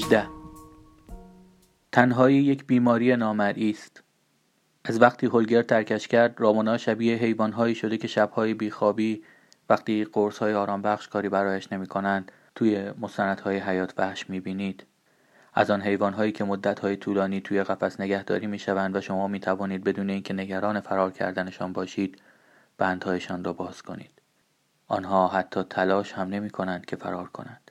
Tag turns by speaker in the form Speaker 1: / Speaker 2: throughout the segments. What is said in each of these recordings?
Speaker 1: 18 تنهایی یک بیماری نامرئی است از وقتی هولگر ترکش کرد رامونا شبیه حیوانهایی شده که شبهای بیخوابی وقتی قرصهای آرام بخش کاری برایش نمی‌کنند توی مستندهای حیات وحش می بینید. از آن حیوانهایی که مدتهای طولانی توی قفس نگهداری می‌شوند و شما می توانید بدون اینکه نگران فرار کردنشان باشید بندهایشان را باز کنید. آنها حتی تلاش هم نمی‌کنند که فرار کنند.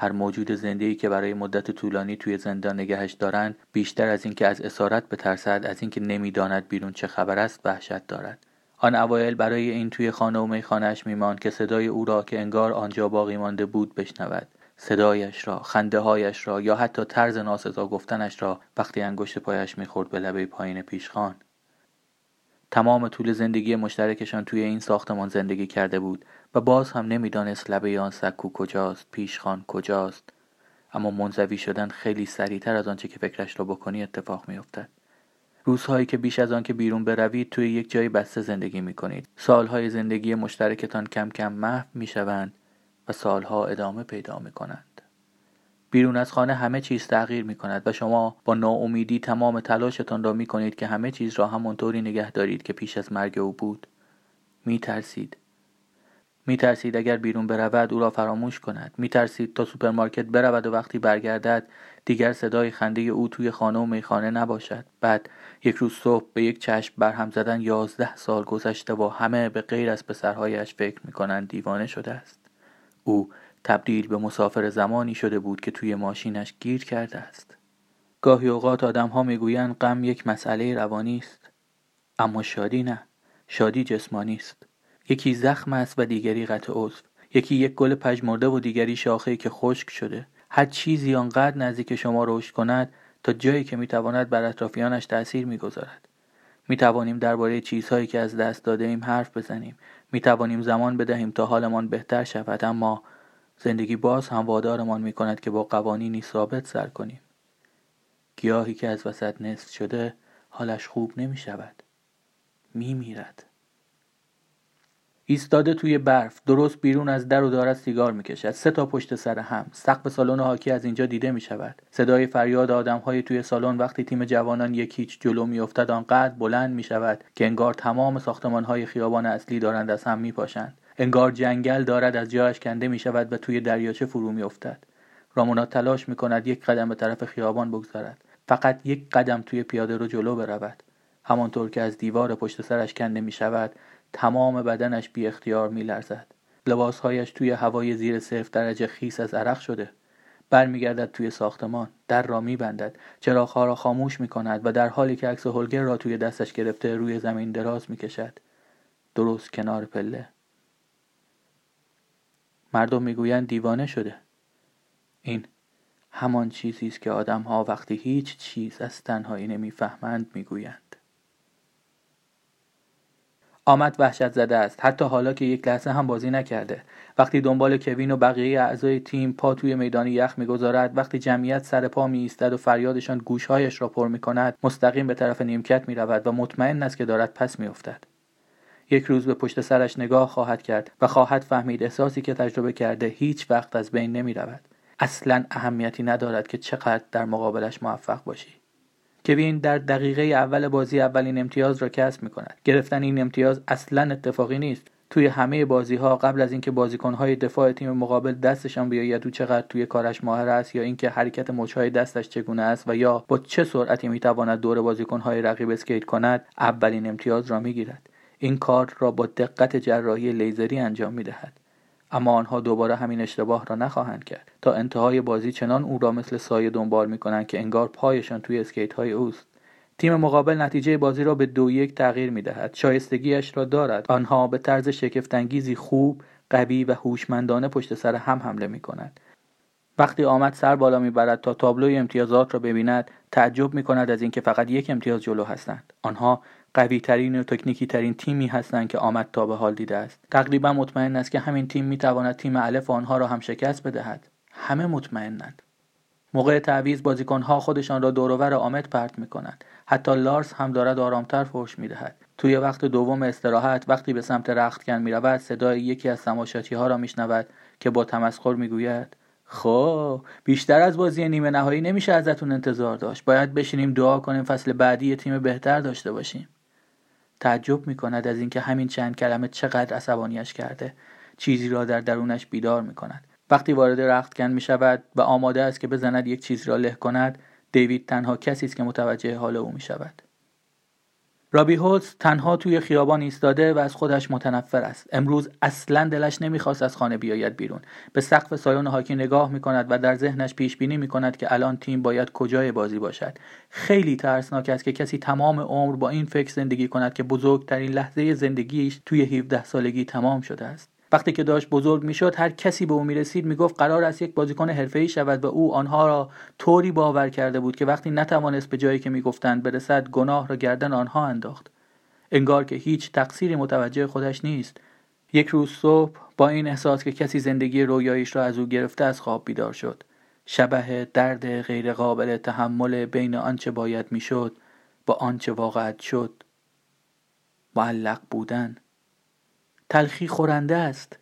Speaker 1: هر موجود زنده‌ای که برای مدت طولانی توی زندان نگهش دارند بیشتر از اینکه از اسارت بترسد از اینکه نمی‌داند بیرون چه خبر است وحشت دارد. آن اوایل برای این توی خانه و میخانهاش میماند که صدای او را که انگار آنجا باقی مانده بود بشنود. صدایش را خنده هایش را یا حتی طرز ناسزا گفتنش را وقتی انگشت پایش می‌خورد به لبه پایین پیشخان. تمام طول زندگی مشترکشان توی این ساختمان زندگی کرده بود. و باز هم نمی‌دانست لبه آن سکو کجاست پیشخان کجاست اما منزوی شدن خیلی سریعتر از آنچه که فکرش را بکنی اتفاق میافتد روزهایی که بیش از آن که بیرون بروید توی یک جای بسته زندگی می کنید. سالهای زندگی مشترکتان کم کم محو می شوند و سالها ادامه پیدا می کنند. بیرون از خانه همه چیز تغییر می کند و شما با ناامیدی تمام تلاشتان را می کنید که همه چیز را همانطوری نگه دارید که پیش از مرگ او بود. می ترسید. می ترسید اگر بیرون برود او را فراموش کند. می ترسید تا سوپرمارکت برود و وقتی برگردد دیگر صدای خنده او توی خانه و میخانه نباشد. بعد یک روز صبح به یک چشم برهم زدن یازده سال گذشته و همه به غیر از پسرهایش فکر می کنند دیوانه شده است. او تبدیل به مسافر زمانی شده بود که توی ماشینش گیر کرده است. گاهی اوقات آدم ها می‌گویند غم یک مسئله روانی است. اما شادی نه. شادی جسمانی است. یکی زخم است و دیگری قطع عضو. یکی یک گل پژمرده و دیگری شاخه که خشک شده. هر چیزی آنقدر نزدیک شما رشد کند تا جایی که می‌تواند بر اطرافیانش تأثیر می‌گذارد. می توانیم درباره چیزهایی که از دست داده ایم حرف بزنیم. می توانیم زمان بدهیم تا حالمان بهتر شود اما زندگی باز هم وادارمان می کند که با قوانینی ثابت سر کنیم. گیاهی که از وسط نصف شده حالش خوب نمی شود. می. ایستاده توی برف درست بیرون از در و دارد سیگار می‌کشد. سه تا پشت سر هم. سقف سالن حاکی از اینجا دیده می شود صدای فریاد آدمهای توی سالن وقتی تیم جوانان یک هیچ جلو میافتد آنقدر بلند می شود که انگار تمام ساختمانهای خیابان اصلی دارند از هم میپاشند. انگار جنگل دارد از جایش کنده می شود و توی دریاچه فرو میافتد. رامونا تلاش می کند یک قدم به طرف خیابان بگذارد فقط یک قدم توی پیاده رو جلو برود. همانطور که از دیوار پشت سرش کنده می شود تمام بدنش بی اختیار می لرزد. لباسهایش توی هوای زیر صرف درجه خیس از عرق شده. برمیگردد توی ساختمان در را میبندد چراغها را خاموش می کند و در حالی که عکس هولگر را توی دستش گرفته روی زمین دراز می کشد. درست کنار پله مردم می‌گویند دیوانه شده این همان چیزی است که آدمها وقتی هیچ چیز از تنهایی نمی‌فهمند می‌گویند آمد وحشت زده است حتی حالا که یک لحظه هم بازی نکرده وقتی دنبال کوین و بقیه اعضای تیم پا توی میدان یخ می‌گذارد وقتی جمعیت سر پا می ایستد و فریادشان گوشهایش را پر می کند مستقیم به طرف نیمکت می رود و مطمئن است که دارد پس می افتد. یک روز به پشت سرش نگاه خواهد کرد و خواهد فهمید احساسی که تجربه کرده هیچ وقت از بین نمی رود. اصلا اهمیتی ندارد که چقدر در مقابلش موفق باشی. کوین در دقیقه اول بازی اولین امتیاز را کسب می کند. گرفتن این امتیاز اصلا اتفاقی نیست. توی همه بازی ها قبل از اینکه بازیکن های دفاع تیم مقابل دستشان بیاید او چقدر توی کارش ماهر است یا اینکه حرکت مچهای دستش چگونه است و یا با چه سرعتی می‌تواند دور بازیکن های رقیب اسکیت کند اولین امتیاز را می‌گیرد این کار را با دقت جراحی لیزری انجام می‌دهد اما آنها دوباره همین اشتباه را نخواهند کرد. تا انتهای بازی چنان او را مثل سایه دنبال می کنند که انگار پایشان توی اسکیت های اوست. تیم مقابل نتیجه بازی را به دو یک تغییر می دهد شایستگیش را دارد. آنها به طرز شگفتانگیزی خوب قوی و هوشمندانه پشت سر هم حمله می کنند وقتی آمد سر بالا می‌برد تا تابلوی امتیازات را ببیند تعجب می کند از اینکه فقط یک امتیاز جلو هستند. آنها قوی ترین و تکنیکی ترین تیمی هستند که آمد تا به حال دیده است. تقریبا مطمئن است که همین تیم می تواند تیم الف آنها را هم شکست بدهد. همه مطمئنند. موقع تعویض بازیکنها خودشان را دورور آمد پرت می کنند حتی لارس هم دارد آرامتر فرش می دهد توی وقت دوم استراحت وقتی به سمت رختکن می رود صدای یکی از سماشاتی ها را می شنود که با تمسخر می گوید خب بیشتر از بازی نیمه نهایی نمیشه ازتون انتظار داشت. باید بشینیم دعا کنیم فصل بعدی تیم بهتر داشته باشیم. تعجب می کند از اینکه همین چند کلمه چقدر عصبانیش کرده. چیزی را در درونش بیدار می کند وقتی وارد رختکن می شود و آماده است که بزند یک چیز را له کند دیوید تنها کسی است که متوجه حال او می شود رابی هولز تنها توی خیابان ایستاده و از خودش متنفر است. امروز اصلا دلش نمی‌خواست از خانه بیاید بیرون. به سقف سایون هاکی نگاه می‌کند و در ذهنش پیش بینی می‌کند که الان تیم باید کجای بازی باشد. خیلی ترسناک است که کسی تمام عمر با این فکر زندگی کند که بزرگترین لحظه زندگیش توی 17 سالگی تمام شده است. وقتی که داشت بزرگ می‌شد هر کسی به او می‌رسید می‌گفت قرار است یک بازیکن حرفه‌ای شود و او آنها را طوری باور کرده بود که وقتی نتوانست به جایی که می‌گفتند برسد گناه را گردن آنها انداخت. انگار که هیچ تقصیری متوجه خودش نیست. یک روز صبح با این احساس که کسی زندگی رویاییش را از او گرفته از خواب بیدار شد. شبه درد غیرقابل تحمل بین آنچه باید می‌شد با آنچه واقعت شد معلق بودن. تلخی خورنده است.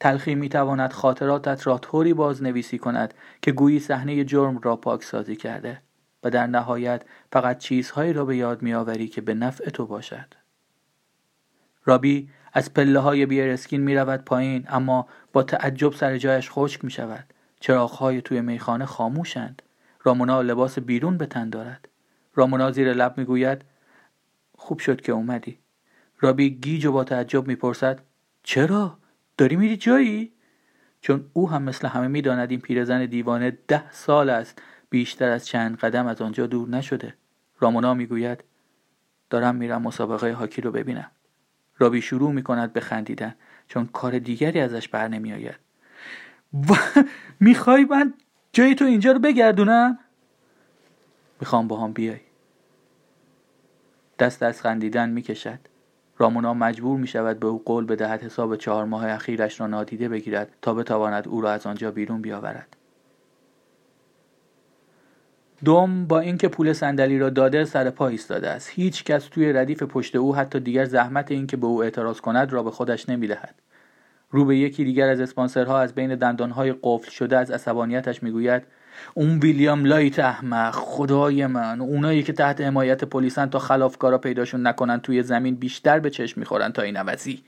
Speaker 1: تلخی می تواند خاطراتت را طوری بازنویسی کند که گویی صحنه جرم را پاکسازی کرده و در نهایت فقط چیزهایی را به یاد میآوری که به نفع تو باشد. رابی از پله های بیرسکین می رود پایین اما با تعجب سر جایش خشک می شود های توی میخانه خاموشند. رامونا لباس بیرون به تن دارد. رامونا زیر لب می گوید خوب شد که اومدی. رابی گیج و با تعجب می‌پرسد چرا؟ داری میری جایی؟ چون او هم مثل همه می‌داند این پیرزن دیوانه ده سال است بیشتر از چند قدم از آنجا دور نشده. رامونا می‌گوید دارم میرم مسابقه هاکی رو ببینم. رابی شروع می‌کند به خندیدن چون کار دیگری ازش بر نمیآید. و... می‌خوای من جای تو اینجا رو بگردونم؟ می‌خوام با هم بیای. دست از خندیدن می‌کشد. رامونا مجبور می شود به او قول بدهد حساب چهار ماه اخیرش را نادیده بگیرد تا بتواند او را از آنجا بیرون بیاورد. دوم با اینکه پول صندلی را داده سر پا ایستاده است. هیچ کس توی ردیف پشت او حتی دیگر زحمت اینکه به او اعتراض کند را به خودش نمی‌دهد. رو به یکی دیگر از اسپانسرها از بین دندانهای قفل شده از عصبانیتش می‌گوید اون ویلیام لایت احمق خدای من اونایی که تحت حمایت پلیسن تا خلافکارا پیداشون نکنن توی زمین بیشتر به چشم می‌خورن تا این عوضی.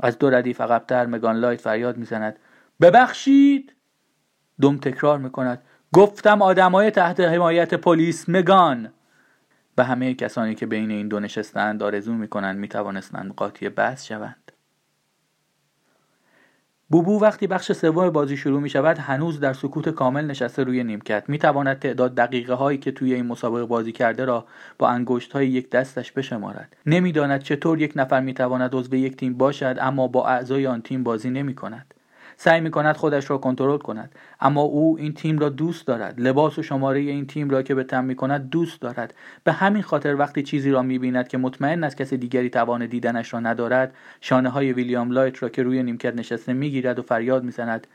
Speaker 1: از دو ردیف عقبتر مگان لایت فریاد می‌زند. ببخشید! دوم تکرار می‌کند. گفتم آدمای تحت حمایت پلیس مگان! و همه کسانی که بین این دو نشستند آرزو می‌کنند می‌توانستند قاطی بحث شوند. بوبو وقتی بخش سوم بازی شروع می شود هنوز در سکوت کامل نشسته روی نیمکت. می تواند تعداد دقیقه هایی که توی این مسابقه بازی کرده را با انگشت های یک دستش بشمارد. نمی‌داند چطور یک نفر می تواند عضو یک تیم باشد اما با اعضای آن تیم بازی نمی کند سعی می کند خودش را کنترل کند. اما او این تیم را دوست دارد. لباس و شماره این تیم را که به تن می کند دوست دارد. به همین خاطر وقتی چیزی را می بیند که مطمئن است کسی دیگری توان دیدنش را ندارد شانه های ویلیام لایت را که روی نیمکت نشسته می گیرد و فریاد می زند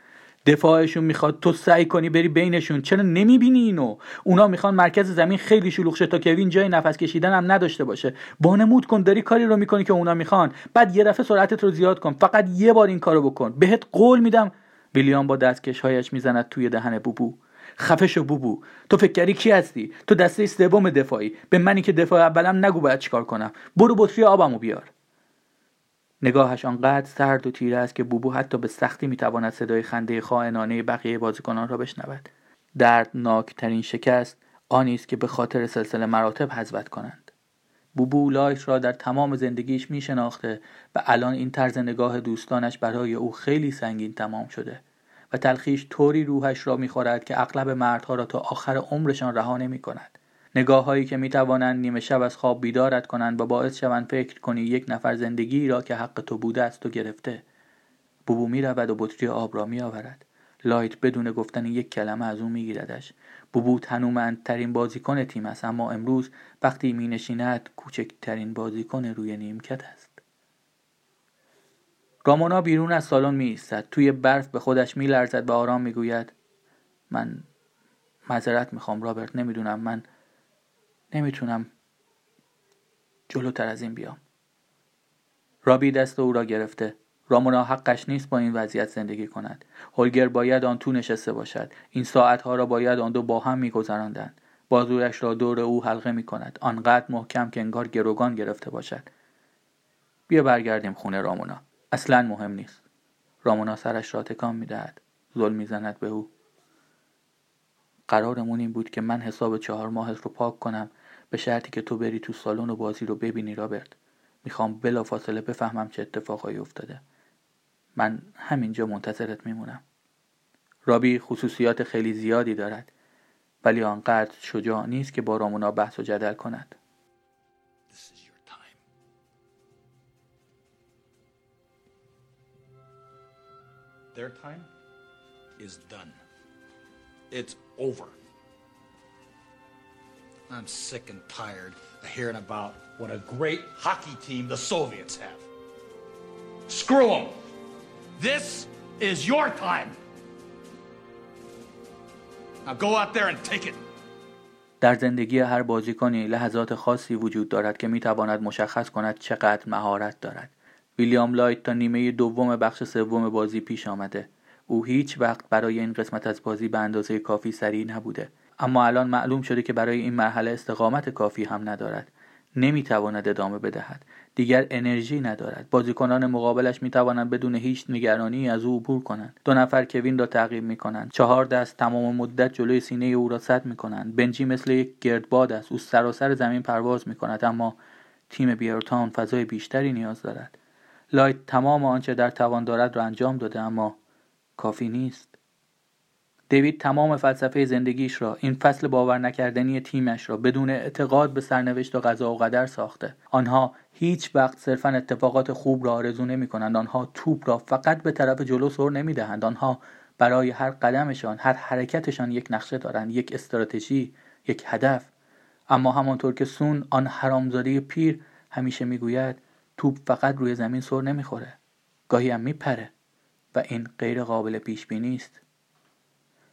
Speaker 1: دفاعشون می‌خواد تو سعی کنی بری بینشون. چرا نمی‌بینی اینو؟ اونا می‌خوان مرکز زمین خیلی شلوغ شه تا کوین جای نفس کشیدن هم نداشته باشه. بانمود کن داری کاری رو می‌کنی که اونا می‌خوان. بعد یه دفعه سرعتت رو زیاد کن. فقط یه بار این کارو بکن. بهت قول میدم. ویلیام با دستکشهایش می‌زند توی دهن بوبو. خفه شو بوبو. تو فکر کردی کی هستی؟ تو دسته سوم دفاعی. به منی که دفاع اولم نگو باید چیکار کنم. برو بطری آبمو بیار. نگاهش آنقدر سرد و تیره است که بوبو حتی به سختی می‌تواند صدای خنده خائنانه بقیه بازیکنان را بشنود دردناکترین شکست آنی است که به خاطر سلسله مراتب حذفت کنند بوبو لایت را در تمام زندگیش می شناخته و الان این طرز نگاه دوستانش برای او خیلی سنگین تمام شده و تلخیش طوری روحش را می‌خورد که اغلب مردها را تا آخر عمرشان رها نمی کند. نگاه هایی که می توانند نیمه شب از خواب بیدارت کنند و باعث شوند فکر کنی یک نفر زندگی را که حق تو بوده است تو گرفته. بوبو می رود و بطری آب را می آورد لایت بدون گفتن یک کلمه از او میگیردش. بوبو تنومندترین بازیکن تیم است اما امروز وقتی می نشیند کوچکترین بازیکن روی نیمکت است. رامونا بیرون از سالن می ایستد توی برف به خودش می لرزد و آرام می گوید من معذرت می‌خوام رابرت. نمی‌دونم. من نمی‌تونم جلوتر از این بیام. رابی دست او را گرفته. رامونا حقش نیست با این وضعیت زندگی کند. هولگر باید آن تو نشسته باشد. این ساعتها را باید آن دو با هم میگذراندند. بازویش را دور او حلقه می کند آنقدر محکم که انگار گروگان گرفته باشد. بیا برگردیم خونه رامونا. اصلا مهم نیست. رامونا سرش را تکان می‌دهد. ظلم می‌زند به او. قرارمون این بود که من حساب چهار ماهت رو پاک کنم به شرطی که تو بری تو سالن و بازی رو ببینی رابرت. می‌خوام بلا فاصله بفهمم چه اتفاقایی افتاده. من همینجا منتظرت میمونم. رابی خصوصیات خیلی زیادی دارد ولی آنقدر شجاع نیست که با رامونا بحث و جدل کند.
Speaker 2: Their time is done. It's over. I'm sick and tired of hearing about what a great hockey team the Soviets have. Screw them. This is your time. Now go out there and take it.
Speaker 1: در زندگی هر بازیکنی لحظات خاصی وجود دارد که می‌تواند مشخص کند چقدر مهارت دارد. ویلیام لایت تا نیمه دوم بخش سوم بازی پیش آمده. او هیچ وقت برای این قسمت از بازی به اندازه کافی سریع نبوده. اما الان معلوم شده که برای این مرحله استقامت کافی هم ندارد. نمی‌تواند ادامه بدهد. دیگر انرژی ندارد. بازیکنان مقابلش می توانند بدون هیچ نگرانی از او عبور کنند. دو نفر کوین را تعقیب می کنند چهار دست تمام مدت جلوی سینه او را سد می کنند بنجی مثل یک گردباد است. او سراسر زمین پرواز می کند اما تیم بیرتان فضای بیشتری نیاز دارد. لایت تمام آنچه در توان دارد را انجام داده اما کافی نیست. دیوید تمام فلسفه زندگیش را این فصل باور نکردنی تیمش را بدون اعتقاد به سرنوشت و قضا و قدر ساخته. آنها هیچ وقت صرفا اتفاقات خوب را آرزو نمی کنند آنها توپ را فقط به طرف جلو سر نمی دهند آنها برای هر قدمشان هر حرکتشان یک نقشه دارند یک استراتژی یک هدف. اما همانطور که سون آن حرامزاده پیر همیشه می‌گوید توپ فقط روی زمین سر نمی‌خوره. گاهی هم میپره و این غیر قابل پیش بینی است.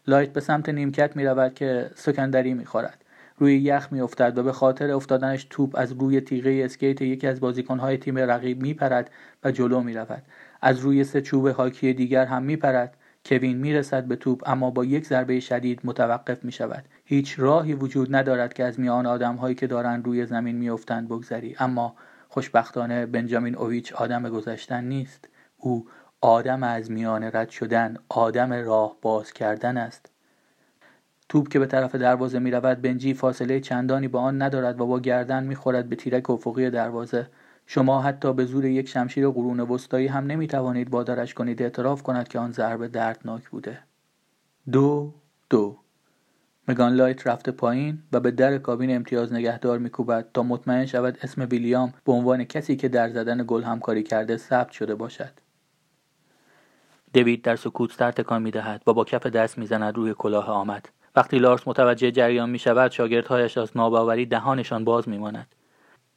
Speaker 1: لایت به سمت نیمکت می رود که سکندری می خورد. روی یخ می افتد و به خاطر افتادنش توپ از روی تیغه اسکیت یکی از بازیکنهای تیم رقیب می پرد و جلو می رود. از روی سه چوب هاکی دیگر هم می پرد. کوین می رسد به توپ اما با یک ضربه شدید متوقف می شود. هیچ راهی وجود ندارد که از میان آدم هایی که دارند روی زمین می افتند بگذری اما خوشبختانه بنجامین اویچ آدم گذشتن نیست. او آدم از میان رد شدن آدم راه باز کردن است. توپ که به طرف دروازه می رود بنجی فاصله چندانی با آن ندارد و با گردن می خورد به تیرک افقی دروازه. شما حتی به زور یک شمشیر قرون وسطایی هم نمی توانید بادرش کنید. اعتراف کند که آن ضربه دردناک بوده. دو دو. مگان لایت رفته پایین و به در کابین امتیاز نگهدار میکوبد تا مطمئن شود اسم ویلیام به عنوان کسی که در زدن گل همکاری کرده ثبت شده باشد. دوید در سکوت سر تکان می‌دهد. و با کف دست می‌زند روی کلاه آمد. وقتی لارس متوجه جریان می شود شاگردهایش از ناباوری دهانشان باز میماند.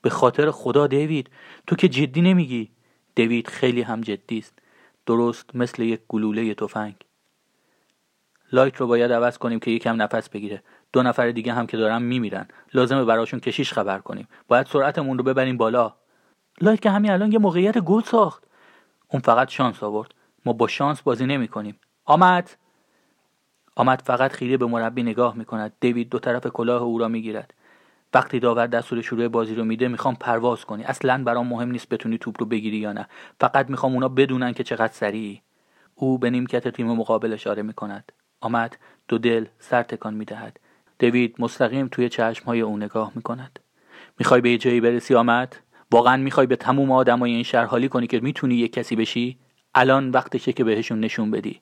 Speaker 1: به خاطر خدا دیوید تو که جدی نمیگی؟ دیوید خیلی هم جدی است. درست مثل یک گلوله تفنگ. لایت رو باید عوض کنیم که یکم نفس بگیره. دو نفر دیگه هم که دارن میمیرن. لازمه براشون کشیش خبر کنیم. باید سرعتمون رو ببریم بالا. لایت که همین الان یه موقعیت گل ساخت. اون فقط شانس آورد. ما با شانس بازی نمی کنیم. آمد. آمد فقط خیره به مربی نگاه می کند. دیوید دو طرف کلاه او را می گیرد. وقتی داور دستور شروع بازی رو میده می‌خوام پرواز کنی. اصلا برام مهم نیست بتونی توپ رو بگیری یا نه. فقط می‌خوام اونا بدونن که چقدر سریعی. او به نیمکت تیم مقابل اشاره می کند. آمد. دو دل سر تکان می دهد. دوید مستقیم توی چشم های او نگاه می کند. می‌خوای به جایی برسی؟ آمد. واقعا می‌خوای به تموم آدمای این شهر حالی کنی که می‌تونی یه کسی بشی؟ الان وقتشه که بهشون نشون بدی.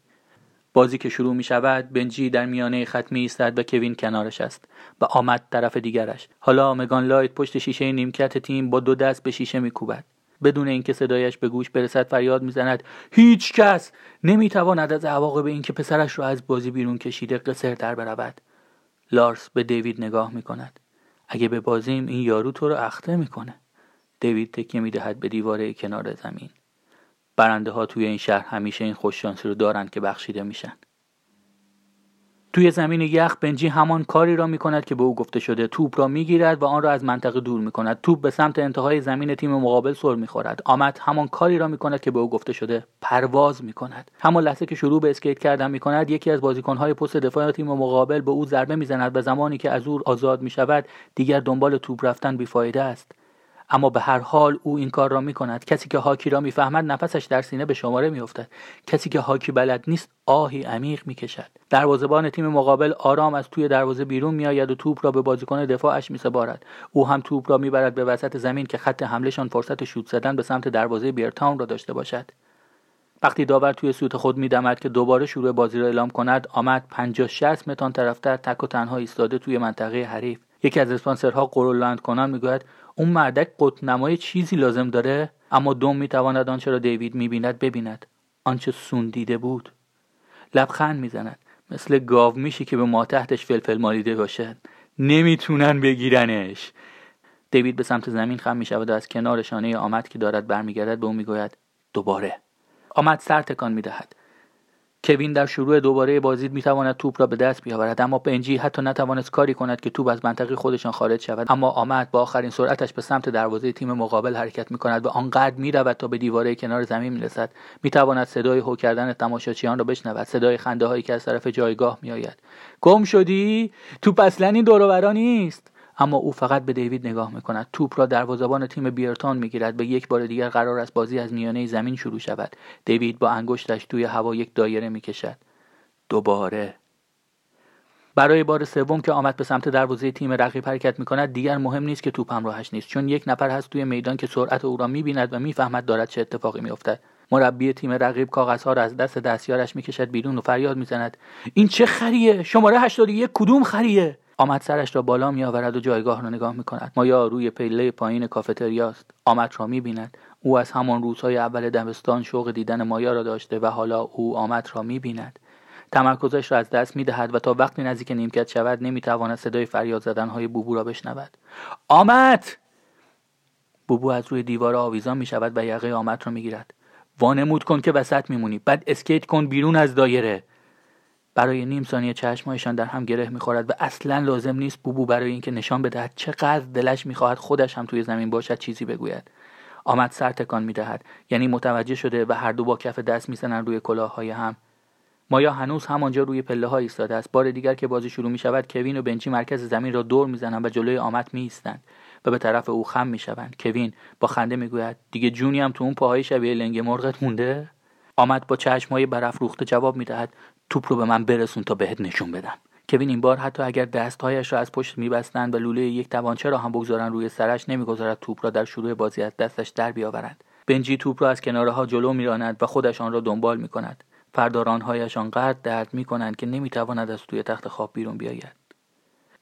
Speaker 1: بازی که شروع می شود بنجی در میانه خط می ایستد و کوین کنارش است و آمد طرف دیگرش. حالا مگان لایت پشت شیشه نیمکت تیم با دو دست به شیشه می کوبد. بدون اینکه صدایش به گوش برسد فریاد می‌زند هیچ کس! نمی‌تواند از عواقب اینکه پسرش را از بازی بیرون کشیده قصر در برود. لارس به دیوید نگاه می‌کند اگه به بازیم این یارو تو رو اخته می‌کنه دیوید تکیه می‌دهد به دیواره کنار زمین. برنده ها توی این شهر همیشه این خوششانسی رو دارند که بخشیده میشن. توی زمین یخ بنجی همان کاری را می کند که به او گفته شده. توپ را می گیرد و آن را از منطقه دور می کند توپ به سمت انتهای زمین تیم مقابل سر می خورد آمد همان کاری را می کند که به او گفته شده. پرواز می کند همان لحظه که شروع به اسکیت کردن می کند یکی از بازیکنهای پست دفاع تیم مقابل به او ضربه می زند و زمانی که از او آزاد می شود دیگر دنبال توپ رفتن بیفایده است. اما به هر حال او این کار را می کند کسی که هاکی را می‌فهمد نفسش در سینه به شماره میافتد. کسی که هاکی بلد نیست آهی عمیق می‌کشد. دروازهبان تیم مقابل آرام از توی دروازه بیرون میآید و توپ را به بازیکن دفاعش میسپارد. او هم توپ را می‌برد به وسط زمین که خط حملهشان فرصت شوت زدن به سمت دروازه بیرتاون را داشته باشد. وقتی داور توی سوت خود میدمد که دوباره شروع بازی را اعلام کند آمد 50 60 متر طرفتر تک و تنها ایستاده توی منطقه حریف. یکی از اسپانسرها قرولند کنان می‌گوید اون مردک قطنمای چیزی لازم داره اما دوم می‌تواند آنچه را دیوید می‌بیند ببیند. آنچه سون دیده بود. لبخند می‌زند. مثل گاو میشی که به ما تحتش فلفل مالیده باشد. نمی‌تونن بگیرنش. دیوید به سمت زمین خم می‌شود و از کنار شانه آمد که دارد برمیگردد به او می‌گوید دوباره. آمد سر تکان می‌دهد. کوین در شروع دوباره بازی می‌تواند توپ را به دست بیاورد. اما بنجی حتی نتوانست کاری کند که توپ از منطقه خودشان خارج شود. اما آمد با آخرین سرعتش به سمت دروازه تیم مقابل حرکت می‌کند و آنقدر می‌رود تا به دیواره کنار زمین می‌رسد. می‌تواند صدای هو کردن تماشاچیان را بشنود. صدای خنده هایی که از طرف جایگاه میآید. گم شدی؟ توپ اصلا این دور نیست. اما او فقط به دیوید نگاه می‌کند. توپ را دروازهبان تیم بیرتان می‌گیرد و یک بار دیگر قرار است بازی از میانه زمین شروع شود. دیوید با انگشتش توی هوا یک دایره می‌کشد. دوباره. برای بار سوم که آمد به سمت دروازه تیم رقیب حرکت می‌کند دیگر مهم نیست که توپ همراهش نیست. چون یک نفر هست توی میدان که سرعت او را می‌بیند و می‌فهمد دارد چه اتفاقی میافتد. مربی تیم رقیب کاغذها را از دست دستیارش می‌کشد بیرون و فریاد می‌زند. این چه خریه؟ شماره 81 کدوم خریه؟ آمد سرش را بالا می آورد و جایگاه را نگاه می کند مایا روی پله پایین کافتریاست. آمد را می بیند او از همان روزهای اول دبستان شوق دیدن مایا را داشته و حالا او آمد را می بیند تمرکزش را از دست می دهد و تا وقتی نزدیک نیمکت شود نمی تواند صدای فریاد زدن های بوبو را بشنود. آمد! بوبو از روی دیوار آویزان می شود و یقه آمد را می گیرد وانمود کن که وسط میمونی. بعد اسکیت کن بیرون از دایره. برای نیم ثانیه چشمهایشان در هم گره می‌خورد و اصلا لازم نیست بوبو برای اینکه نشان بدهد چقدر دلش می‌خواهد خودش هم توی زمین باشد چیزی بگوید. آمد سر تکان می‌دهد یعنی متوجه شده و هر دو با کف دست می‌زنند روی کلاههای هم. مایا هنوز همانجا روی پله ها ایستاده است؟ بار دیگر که بازی شروع می شود کوین و بنچی مرکز زمین را دور می‌زنند و جلوی آمد می ایستند و به طرف او خم می‌شوند. کوین با خنده می‌گوید دیگه جونی هم تو اون پاهای شبیه لنگ مرغت مونده؟ آمد با چشمهای برافروخته جواب می‌دهد توپ رو به من برسون تا بهت نشون بدم. کوین این بار حتی اگر دستهایش را از پشت میبستند و لوله یک توانچه را هم بگذارند روی سرش نمی‌گذارد توپ را در شروع بازی از دستش در بیاورد بنجی توپ را از کناره ها جلو میراند و خودش آن را دنبال می‌کند. فردارانهایش آنقدر درد می‌کنند که نمی‌تواند از توی تخت خواب بیرون بیاید.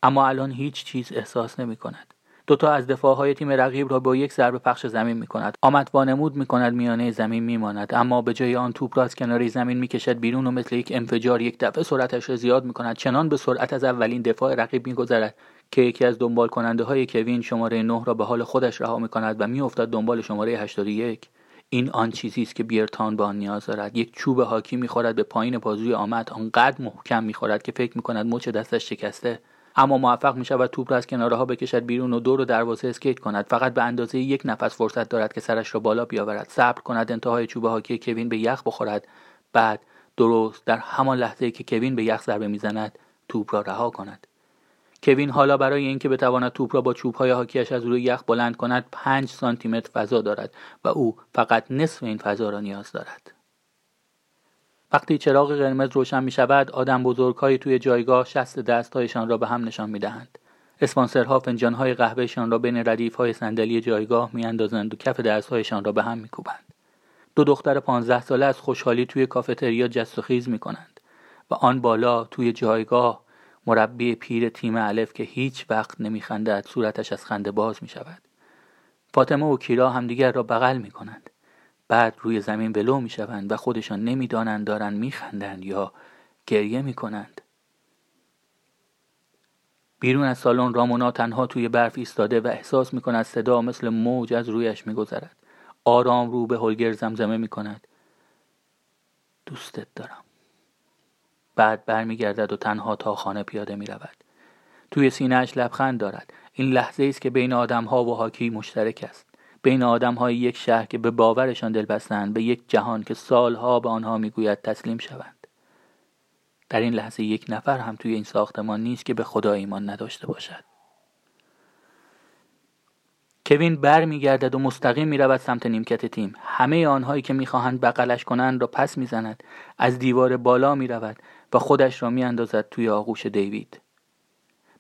Speaker 1: اما الان هیچ چیز احساس نمی کند. دوتا از دفاعهای تیم رقیب را با یک ضربه پخش زمین می کند آمد وانمود می کند میانه زمین می ماند اما به جای آن توپ را از کنار زمین می کشد بیرون و مثل یک انفجار یک دفعه سرعتش را زیاد می کند چنان به سرعت از اولین دفاع رقیب می گذرد که یکی از دنبال کننده های کوین شماره 9 را به حال خودش رها می کند و می افتد دنبال شماره 81 این آن چیزی است که بیرتان به آن نیاز دارد. یک چوب حاکی می‌خورد به پایین بازوی آمد. آنقدر محکم می‌خورد که فکر می‌کند مچ دستش شکسته. اما موفق می شود توپ را از کناره ها بکشد بیرون و دور و دروازه اسکیت کند. فقط به اندازه یک نفس فرصت دارد که سرش را بالا بیاورد. صبر کند انتهای چوب هاکی کوین به یخ بخورد. بعد درست در همان لحظه که کوین به یخ ضربه می‌زند توپ را رها کند. کوین حالا برای اینکه بتواند توپ را با چوبهای هاکیش از روی یخ بلند کند پنج سانتی متر فضا دارد و او فقط نصف این فضا را نیاز دارد. وقتی چراغ قرمز روشن می شود آدم بزرگهایی توی جایگاه شست دستهایشان را به هم نشان می دهند. اسپانسرها فنجانهای قهوهشان را بین ردیفهای صندلی جایگاه میاندازند و کف دستهایشان را به هم میکوبند دو دختر پانزده ساله از خوشحالی توی کافتریا جست و خیز می کنند و آن بالا توی جایگاه مربی پیر تیم الف که هیچ وقت نمیخندد صورتش از خنده باز می شود. فاطمه و کیرا همدیگر را بغل می کنند. بعد روی زمین ولو می شوند و خودشان نمی‌دانند دارند میخندند یا گریه می کنند. بیرون از سالن رامونا تنها توی برف ایستاده و احساس می کند صدا مثل موج از رویش می گذرد. آرام رو به هولگر زمزمه می کند. دوستت دارم. بعد برمیگردد و تنها تا خانه پیاده می رود. توی سینهش لبخند دارد. این لحظه است که بین آدم ها و هاکی مشترک است. بین آدم های یک شهر که به باورشان دل بستند به یک جهان که سالها به آنها می‌گوید تسلیم شوند. در این لحظه یک نفر هم توی این ساختمان نیست که به خدا ایمان نداشته باشد. کوین بر میگردد و مستقیم می رود سمت نیمکت تیم همه آنهایی که می‌خواهند بغلش کنند را پس می‌زند از دیوار بالا می رود و خودش را میاندازد توی آغوش دیوید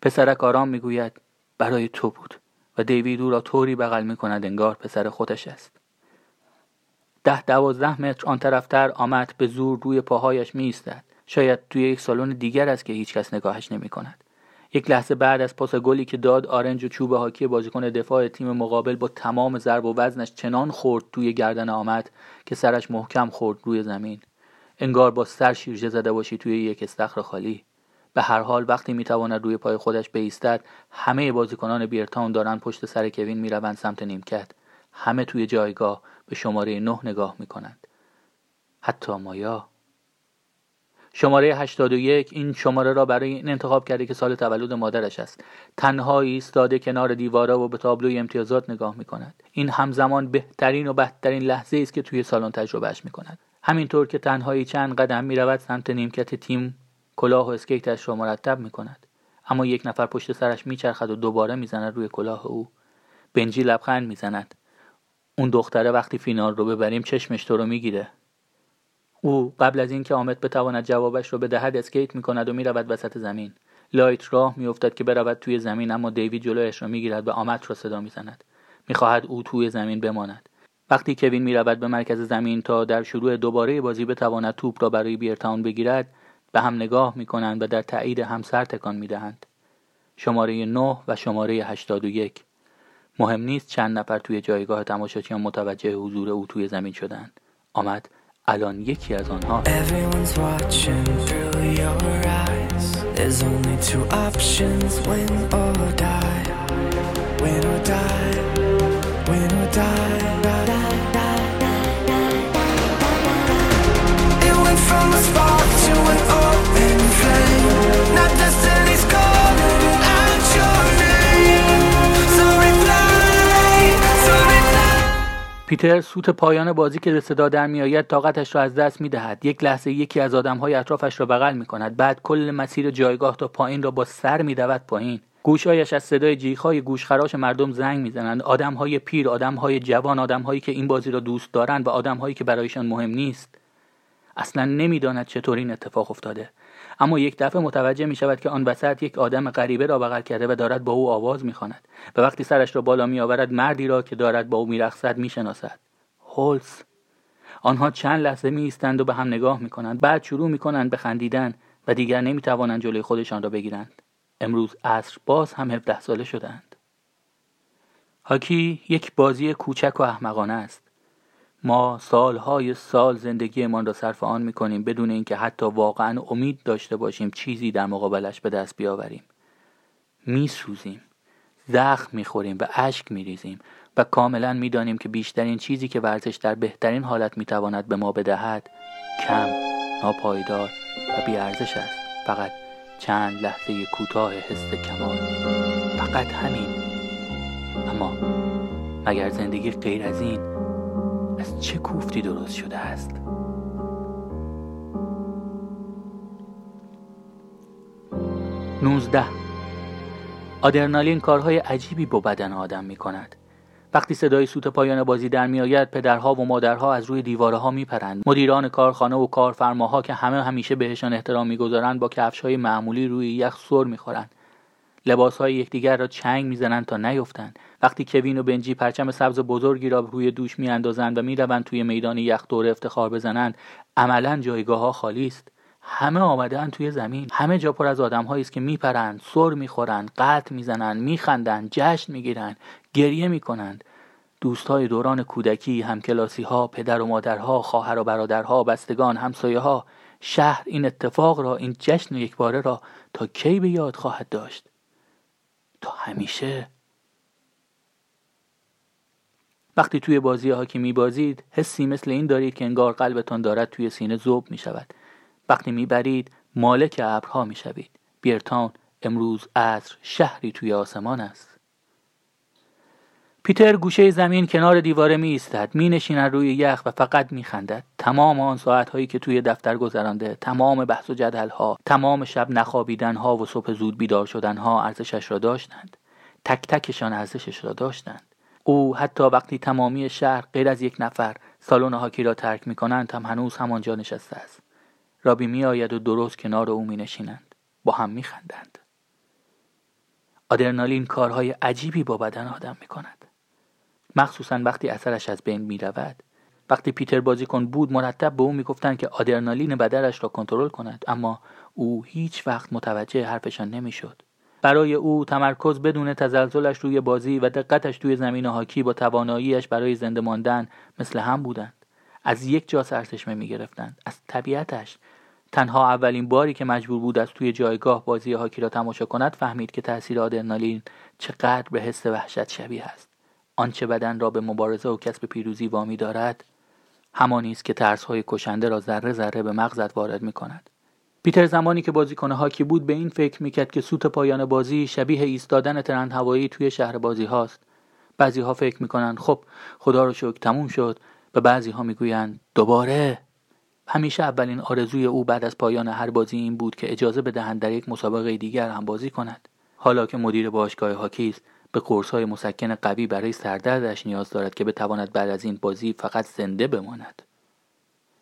Speaker 1: پسرک آرام می‌گوید برای تو بود و دیوید او را طوری بغل می کند انگار پسر خودش است ده دوازده متر آن طرفتر آمد به زور روی پاهایش می ایستد. شاید توی یک سالن دیگر است که هیچکس نگاهش نمی کند. یک لحظه بعد از پاس گلی که داد آرنج و چوب هاکی بازیکن دفاع تیم مقابل با تمام ضرب و وزنش چنان خورد توی گردن آمد که سرش محکم خورد روی زمین انگار با سر شیرجه زده باشی توی یک استخر خالی به هر حال وقتی می‌تواند روی پای خودش بایستد همه بازیکنان بیرتاون دارند پشت سر کوین می‌روند سمت نیمکت. همه توی جایگاه به شماره نه نگاه می‌کنند. حتی مایا. شماره 81 این شماره را برای این انتخاب کرده که سال تولد مادرش است. تنهایی ایستاده کنار دیوارا و به تابلوی امتیازات نگاه می کند این همزمان بهترین و بدترین لحظه است که توی سالن تجربهش می کند همینطور که تنهایی چند قدم می رود سمت نیمکت تیم کلاه و اسکیتش را مرتب می کند اما یک نفر پشت سرش میچرخد و دوباره می‌زند روی کلاه او. بنجی لبخند می‌زند. اون دختره وقتی فینال رو ببریم چشمش تو رو می‌گیره. او قبل از اینکه آمد بتواند جوابش را بدهد اسکیت می کند و می رود وسط زمین. لایت راه میافتد که برود توی زمین اما دیوید جلویش را می‌گیرد و آمد را صدا می‌زند. می‌خواهد او توی زمین بماند. وقتی کوین می‌رود به مرکز زمین تا در شروع دوباره بازی بتواند توپ را برای بیرتاون بگیرد به هم نگاه می‌کنند و در تایید همسر تکان می‌دهند. شماره 9 و شماره 81 مهم نیست چند نفر توی جایگاه تماشاچیان متوجه حضور او توی زمین شدند. آمد الان یکی از آنها. پیتر سوت پایان بازی که به صدا در میآید طاقتش را از دست می دهد. یک لحظه یکی از آدمهای اطرافش را بغل می کند. بعد کل مسیر جایگاه تا پایین را با سر می دود پایین. گوشهایش از صدای جیغهای گوشخراش مردم زنگ می‌زنند آدمهای پیر آدمهای جوان آدمهایی که این بازی را دوست دارند و آدمهایی که برایشان مهم نیست اصلا نمی‌داند چطور این اتفاق افتاده اما یک دفعه متوجه می شود که آن وسط یک آدم غریبه را بغل کرده و دارد با او آواز می خواند و وقتی سرش را بالا می آورد مردی را که دارد با او می رخصد می شناسد هولز آنها چند لحظه می ایستند و به هم نگاه می کنند بعد شروع می کنند به خندیدن و دیگر نمی توانند جلوی خودشان را بگیرند. امروز عصر باز هم 17 ساله شدند هاکی یک بازی کوچک و احمقانه است. ما سالهای سال زندگیمان را صرف آن می‌کنیم بدون اینکه حتی واقعا امید داشته باشیم چیزی در مقابلش به دست بیاوریم. میسوزیم زخم می‌خوریم و اشک میریزیم و کاملا می‌دانیم که بیشترین چیزی که ورزش در بهترین حالت می‌تواند به ما بدهد کم ناپایدار و بیارزش است. فقط چند لحظه کوتاه حس کمال فقط همین. اما مگر زندگی غیر از این از چه کوفتی درست شده است؟ نوزده. آدرنالین کارهای عجیبی با بدن آدم می کند. وقتی صدای سوت پایان بازی در میآید پدرها و مادرها از روی دیواره ها میپرند مدیران کارخانه و کارفرماها که همه همیشه بهشان احترام می‌گذارند با کفش های معمولی روی یخ سر می‌خورند لباس های یکدیگر را چنگ می‌زنند تا نیفتند. وقتی کوین و بنجی پرچم سبز بزرگی را روی دوش میاندازند و می‌روند توی میدان یخ دور افتخار بزنند عملا جایگاه ها خالی است. همه آمدن توی زمین. همه جا پر از آدمهایی است که میپرند سر می‌خورند قطع می‌زنند میخندند جشن می‌گیرند گریه می‌کنند. دوستهای دوران کودکی همکلاسی ها پدر و مادرها خواهر و برادرها بستگان همسایه ها شهر این اتفاق را این جشن یکباره را تا کی به یاد خواهد داشت؟ تا همیشه. وقتی توی بازی هاکی میبازید حسی مثل این دارید که انگار قلبتان دارد توی سینه زوب می شود وقتی می‌برید مالک ابرها می‌شوید. بیرتاون امروز عصر شهری توی آسمان است. پیتر گوشه زمین کنار دیواره می ایستد می نشیند روی یخ و فقط می خندد تمام آن ساعت هایی که توی دفتر گذرانده تمام بحث و جدل ها تمام شب نخوابیدن ها و صبح زود بیدار شدن ها ارزشش را داشتند. تک تکشان ارزشش را داشتند. او حتی وقتی تمامی شهر غیر از یک نفر سالن هاکی را ترک می کنند هم هنوز همانجا نشسته است. رابی می آید و درست کنار او می نشینند با هم می خندند آدرنالین کارهای عجیبی با بدن آدم می کند مخصوصا وقتی اثرش از بین می رود. وقتی پیتر بازیکن بود مرتب به او می‌گفتند که آدرنالین بدنش را کنترل کند اما او هیچ وقت متوجه حرفشان نمی‌شد. برای او تمرکز بدون تزلزلش روی بازی و دقتش توی زمین هاکی با تواناییش برای زنده ماندن مثل هم بودند. از یک جا سرچشمه می‌گرفتند از طبیعتش. تنها اولین باری که مجبور بود از توی جایگاه بازی هاکی را تماشا کند فهمید که تاثیر آدرنالین چقدر به حس وحشت شبیه است. آنچه بدن را به مبارزه و کسب پیروزی وامی دارد همانی است که ترسهای کشنده را ذره ذره به مغزت وارد می کند. پیتر زمانی که بازیکن هاکی بود به این فکر می‌کرد که سوت پایان بازی شبیه ایستادن ترند هوایی توی شهر بازی هاست. بعضی ها فکر می‌کنند خب خدا رو شکر تموم شد و بعضی ها می‌گویند دوباره همیشه اولین آرزوی او بعد از پایان هر بازی این بود که اجازه بدهند در یک مسابقه دیگر هم بازی کند. حالا که مدیر باشگاه هاکی است به های مسکن قوی برای سردردش نیاز دارد که بتواند بعد از این بازی فقط زنده بماند.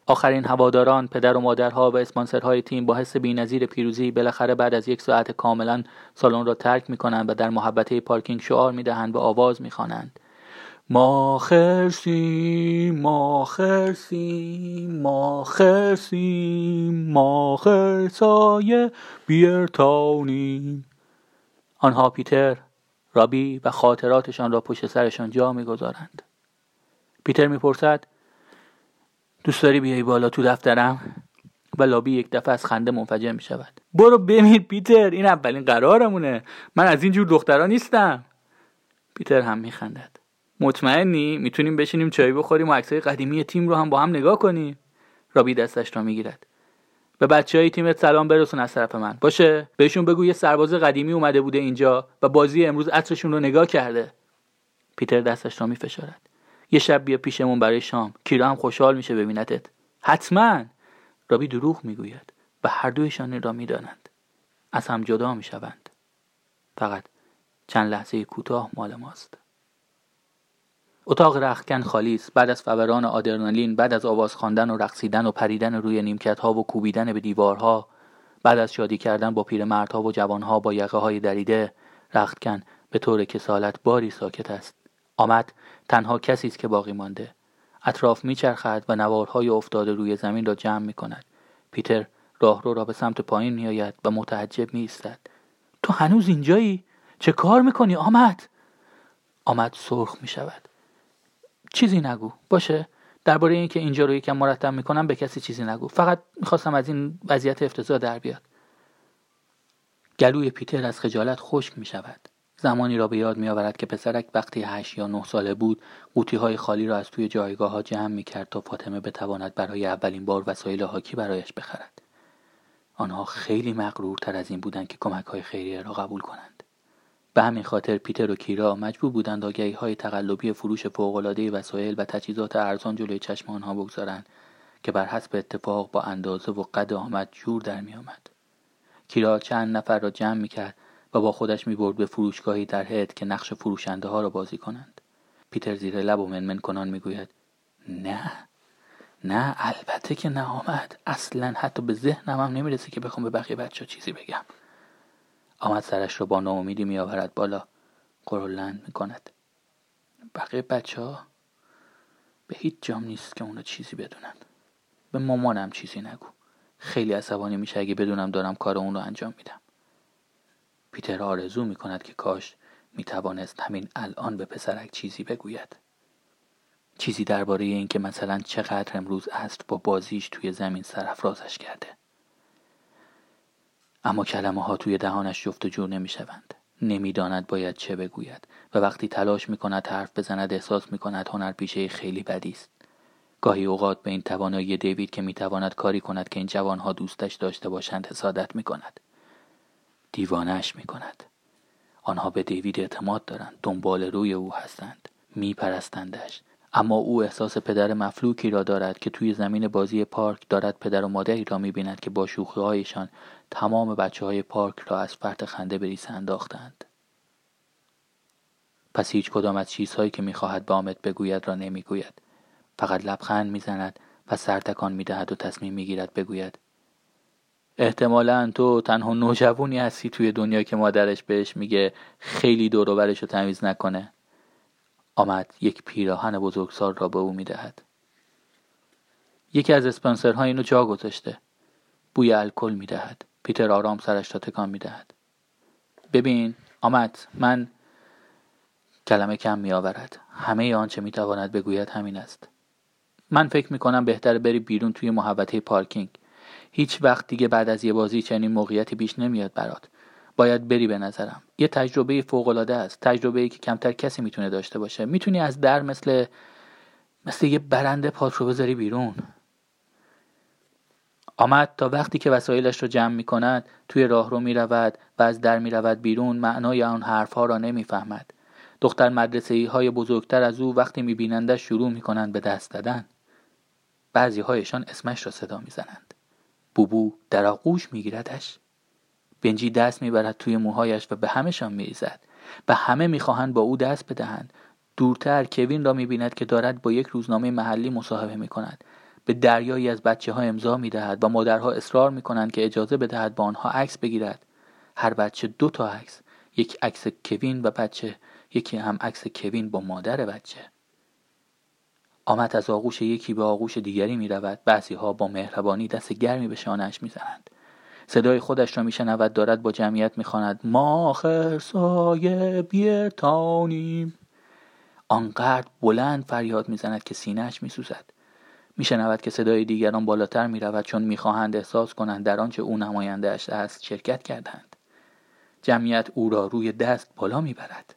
Speaker 1: آخرین هواداران پدر و مادرها و اسپانسرهای تیم با حس بینظیر پیروزی بالاخره بعد از یک ساعت کاملا سالن را ترک می کنند و در محبته پارکینگ شعار می دهند و آواز می خوانند ما خرسیم ما خرسیم ما خرسیم ما خرسای بیرتاونیم آنها پیتر رابی و خاطراتشان را پشت سرشان جا می‌گذارند. پیتر می‌پرسد دوست داری بیای بالا تو دفترم؟ و لابی یک دفعه از خنده منفجر می شود برو بمیر پیتر این اولین قرارمونه. من از این جور دختران نیستم. پیتر هم میخندد. مطمئنی؟ می‌تونیم بشینیم چای بخوریم و عکسای قدیمی تیم رو هم با هم نگاه کنیم. رابی دستش را می‌گیرد. به بچه های تیمت سلام برسون از طرف من. باشه؟ بهشون بگو یه سرباز قدیمی اومده بوده اینجا و بازی امروز عطرشون رو نگاه کرده. پیتر دستش را میفشارد. یه شب بیا پیشمون برای شام. کیرا هم خوشحال میشه ببینتت حتما. رابی دروغ می‌گوید و هر دویشان را می‌دانند. از هم جدا می‌شوند. فقط چند لحظه کوتاه مال ماست. اتاق رختکن خالی است. بعد از فوران آدرنالین بعد از آواز خواندن و رقصیدن و پریدن روی نیمکت ها و کوبیدن به دیوارها بعد از شادی کردن با پیرمردها و جوانها با یقه های دریده رختکن به طور کسالت باری ساکت است. آمد تنها کسی است که باقی مانده. اطراف میچرخد و نوارهای افتاده روی زمین را جمع می کند پیتر راهرو را به سمت پایین میآید و متعجب می تو هنوز اینجایی؟ چه کار می‌کنی؟ آمد. آمد سرخ می شود چیزی نگو. باشه. درباره اینکه اینجا رو یکم مرتب می‌کنم به کسی چیزی نگو. فقط می‌خواستم از این وضعیت افتضاح در بیاد. گلوی پیتر از خجالت خشک می‌شود. زمانی را به یاد میآورد که پسرک وقتی هشت یا نه ساله بود قوطی های خالی را از توی جایگاه ها جمع می‌کرد تا فاطمه بتواند برای اولین بار وسایل هاکی برایش بخرد. آنها خیلی مغرورتر از این بودند که کمک های خیریه را قبول کنند. به همین خاطر پیتر و کیرا مجبور بودند آگهی های تقلبی فروش فوقالعاده وسایل و تجهیزات ارزان جلوی چشم آنها بگذارند که بر حسب اتفاق با اندازه و قد آمد جور در می آمد. کیرا چند نفر را جمع می کرد و با خودش می برد به فروشگاهی در هد که نقش فروشنده ها را بازی کنند. پیتر زیر لب و منمن کنان می گوید نه نه البته که نه آمد اصلا حتی به ذهنم هم نمی‌رسه که بخوام به بقیه بچه چیزی بگم آمد سرش را با ناامیدی میآورد بالا. قرولند می‌کند. بقیه بچه ها به هیچ جام نیست که اونا چیزی بدونن. به مامانم چیزی نگو. خیلی عصبانی میشه اگه بدونم دارم کار اون رو انجام میدم. پیتر آرزو می‌کند که کاش می‌توانست همین الان به پسرک چیزی بگوید. چیزی درباره اینکه مثلا چقدر امروز است با بازیش توی زمین سرفرازش کرده. اما کلمه ها توی دهانش جفت و جور نمی شوند. نمی‌داند باید چه بگوید و وقتی تلاش می کند حرف بزند احساس می کند هنر پیشه خیلی بدی است. گاهی اوقات به این توانایی دیوید که می تواند کاری کند که این جوانها دوستش داشته باشند حسادت می کند. دیوانش می کند. آنها به دیوید اعتماد دارند. دنبال روی او هستند. می پرستندش. اما او احساس پدر مفلوکی را دارد که توی زمین بازی پارک دارد پدر و مادری را می بیند که با هایشان تمام بچه های پارک را از فرط خنده بریسه انداختند. پس هیچ کدام از چیزهایی که می‌خواهد به آمد بگوید را نمی‌گوید. فقط لبخند می‌زند و سرتکان می‌دهد و تصمیم می‌گیرد بگوید احتمالا تو تنها نوجوونی هستی توی دنیا که مادرش بهش میگه خیلی دوروبرش رو تمیز نکنه آمد یک پیراهن بزرگسال را به او می‌دهد. یکی از اسپانسرها اینو جا گذاشته. بوی الکل می‌دهد. پیتر آرام سرش را تکان می‌دهد. ببین آمد من کلمه کم میآورد. همه آنچه می‌تواند بگوید همین است. من فکر می‌کنم بهتر بری بیرون توی محوطه پارکینگ. هیچ وقت دیگه بعد از یه بازی چنین موقعیتی پیش نمیاد برات. باید بری به نظرم یه تجربه فوق العاده است تجربه ای که کمتر کسی می‌تونه داشته باشه می‌تونی از در مثل مثل یه برنده پات رو بذاری بیرون آمد تا وقتی که وسایلش رو جمع می کند توی راه رو می رود و از در می رود بیرون معنای آن حرفها را نمی‌فهمد. دختر مدرسه های بزرگتر از او وقتی می بینندش شروع می کنند به دست دادن. بعضی هایشان اسمش را صدا می زنند. بوبو در آغوش می گیردش. بنجی دست می برد توی موهایش و به همهشان می ریزد. به همه می خواهند با او دست بدهند. دورتر کوین را می بیند که دارد با یک روزنامه محلی مصاحبه می کند. به دریایی از بچه ها امضا می دهد و مادرها اصرار می کنند که اجازه بدهد با آنها عکس بگیرد. هر بچه دو تا عکس. یک عکس کوین و بچه یکی هم عکس کوین با مادر بچه. آمد از آغوش یکی به آغوش دیگری می رود با مهربانی دست گرمی به شانش می زنند. صدای خودش را میشنود دارد با جمعیت می‌خواند. ما خرسای بیرتانیم. آنقدر بلند فریاد می‌زند که سینهش میسوزد. میشنود که صدای دیگران بالاتر می‌رود چون می‌خواهند احساس کنند در آنچه او نمایندهاش است شرکت کردند. جمعیت او را روی دست بالا می‌برد.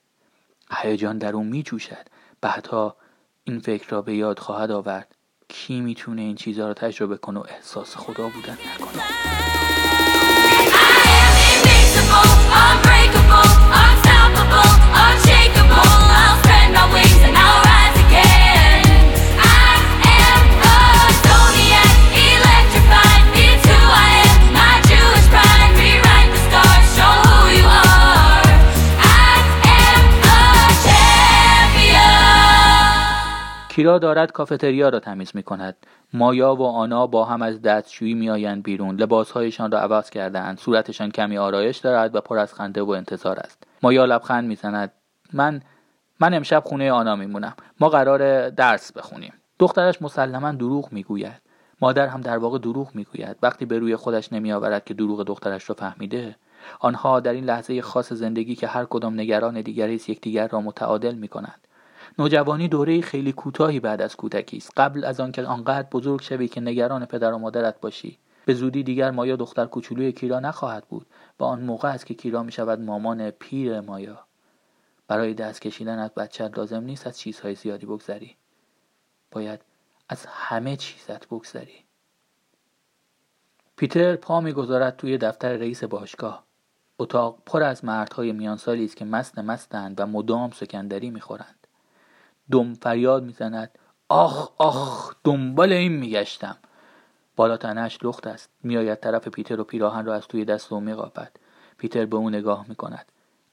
Speaker 1: هیجان در او میجوشد. بعدها این فکر را به یاد خواهد آورد. کی می‌تونه این چیزها را تجربه کنه و احساس خدا بودن نکنه؟ unbreakable. کیرا دارد کافتریا را تمیز می کند. مایا و آنا با هم از دستشویی میآیند بیرون. لباسهایشان را عوض کردهاند. صورتشان کمی آرایش دارد و پر از خنده و انتظار است. مایا لبخند می‌زند. من من امشب خونه آنا میمونم. ما قرار درس بخونیم. دخترش مسلما دروغ می‌گوید. مادر هم در واقع دروغ می‌گوید. وقتی به روی خودش نمیآورد که دروغ دخترش را فهمیده. آنها در این لحظه خاص زندگی که هر کدام نگران دیگری است یکدیگر را متعادل می نوجوانی دوره خیلی کوتاهی بعد از کودکی است. قبل از آنکه آنقدر بزرگ شوی که نگران پدر و مادرت باشی به زودی دیگر مایا دختر کوچولوی کیرا نخواهد بود و آن موقع است که کیرا می شود مامان پیر مایا. برای دست کشیدن از بچه لازم نیست از چیزهای زیادی بگذری. باید از همه چیزت بگذری. پیتر پا می‌گذارد توی دفتر رئیس باشگاه. اتاق پر از مردهای میانسالی است که مست مستند و مدام سکندری می‌خورند. دم فریاد می‌زند. آخ آخ دنبال این میگشتم. بالا تنش لخت است. میآید طرف پیتر و پیراهن را از توی دست او میقاپد. پیتر به او نگاه می‌کند.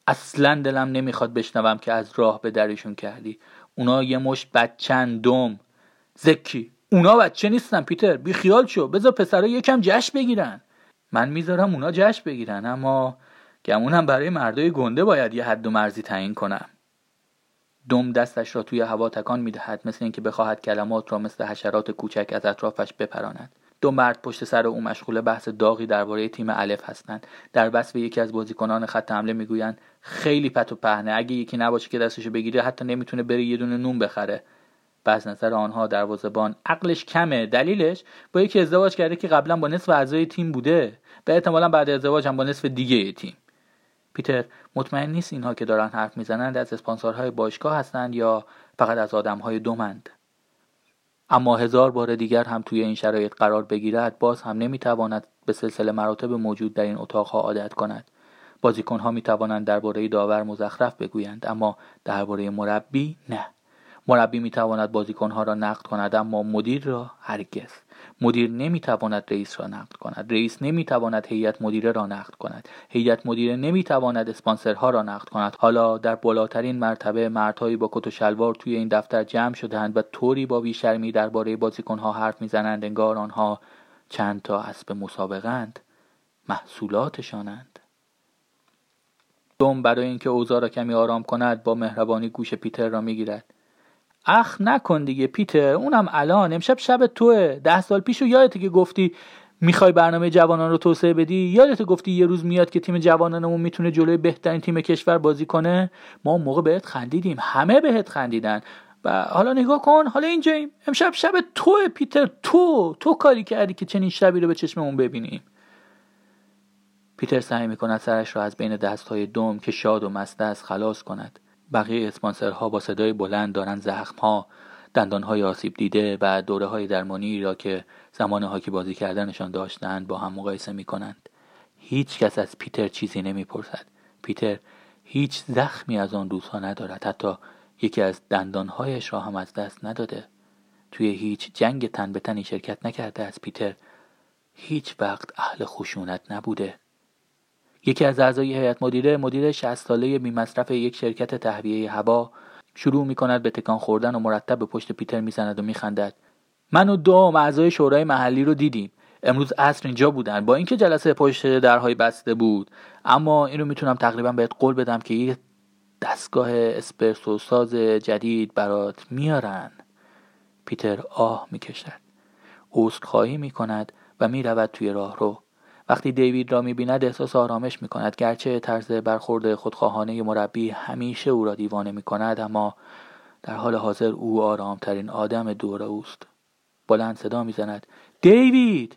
Speaker 1: اصلا دلم نمی‌خواد بشنوم که از راه به درشون کردی. اونا یه مش بچن دم. زکی اونا بچه نیستن پیتر. بی خیال شو. بذار پسرا یکم جشن بگیرن. من می‌ذارم اونا جشن بگیرن اما گمونم برای مردای گنده باید یه حد و مرزی تعیین کنم. دم دستش را توی هوا تکان می‌دهد مثل اینکه بخواهد کلمات را مثل حشرات کوچک از اطرافش بپراند. دو مرد پشت سر او مشغول بحث داغی درباره تیم الف هستند. در وصف یکی از بازیکنان خط حمله می‌گویند خیلی پت و پهنه اگه یکی نباشه که دستشو بگیره حتی نمی‌تونه بره یه دونه نون بخره. و از نظر آنها دروازهبان عقلش کمه دلیلش؟ با یکی ازدواج کرده که قبلا با نصف اعضای تیم بوده. به احتمالا بعد ازدواج هم با نصف دیگه تیم. پیتر مطمئن نیست اینها که دارن حرف می‌زنند از اسپانسرهای باشگاه هستند یا فقط از آدمهای دومند. اما هزار بار دیگر هم توی این شرایط قرار بگیرد باز هم نمی‌تواند به سلسله مراتب موجود در این اتاقها عادت کند. بازیکنها می توانند درباره داور مزخرف بگویند اما درباره مربی نه. مربی می تواند بازیکنها را نقد کند اما مدیر را هرگز مدیر نمی تواند رئیس را نقد کند. رئیس نمی تواند هیئت مدیره را نقد کند. هیئت مدیره نمی تواند اسپانسرها را نقد کند. حالا در بالاترین مرتبه مردهایی با کت و شلوار توی این دفتر جمع شدهاند و طوری با بیشرمی درباره بازیکنها حرف می‌زنند انگار آنها چند تا اسب مسابقند محصولاتشانند. دوم برای اینکه اوضاع را کمی آرام کند با مهربانی گوش پیتر را می‌گیرد. اخ نکن دیگه پیتر اونم الان امشب شب توه. ده سال پیش و یادته که گفتی می‌خوای برنامه جوانان رو توسعه بدی؟ یادت گفتی یه روز میاد که تیم جوانانمون می‌تونه جلوی بهترین تیم کشور بازی کنه؟ ما اون موقع بهت خندیدیم همه بهت خندیدن. و حالا نگاه کن حالا اینجاییم. امشب شب تو پیتر تو تو کاری کردی که چنین شبی رو به چشممون ببینیم. پیتر سعی می‌کند سرش را از بین دستهای دوم که شاد و مست است خلاص کند. بقیه اسپانسرها با صدای بلند دارند زخمها دندانهای آسیب دیده و دوره های درمانی را که زمان هاکی بازی کردنشان داشتند با هم مقایسه می کنند. هیچ کس از پیتر چیزی نمی‌پرسد. پیتر هیچ زخمی از آن روزها ندارد. حتی یکی از دندانهایش را هم از دست نداده. توی هیچ جنگ تن به تنی شرکت نکرده از پیتر هیچ وقت اهل خشونت نبوده. یکی از اعضای هیئت مدیره مدیر 60 ساله بی مصرف یک شرکت تهویه هوا شروع می کند به تکان خوردن و مرتب به پشت پیتر می‌زند و میخندد. من و دوم اعضای شورای محلی رو دیدیم. امروز عصر اینجا بودن. با اینکه جلسه پشت درهای بسته بود اما این رو می‌تونم تقریبا بهت قول بدم که یه دستگاه اسپرسو ساز جدید برات میارن. پیتر آه می‌کشد. خواهی می‌کند و می‌رود توی راه رو وقتی دیوید را می‌بیند احساس آرامش می‌کند. گرچه طرز برخورد خودخواهانه مربی همیشه او را دیوانه می‌کند اما در حال حاضر او آرامترین آدم دور اوست. بلند صدا می‌زند. دیوید!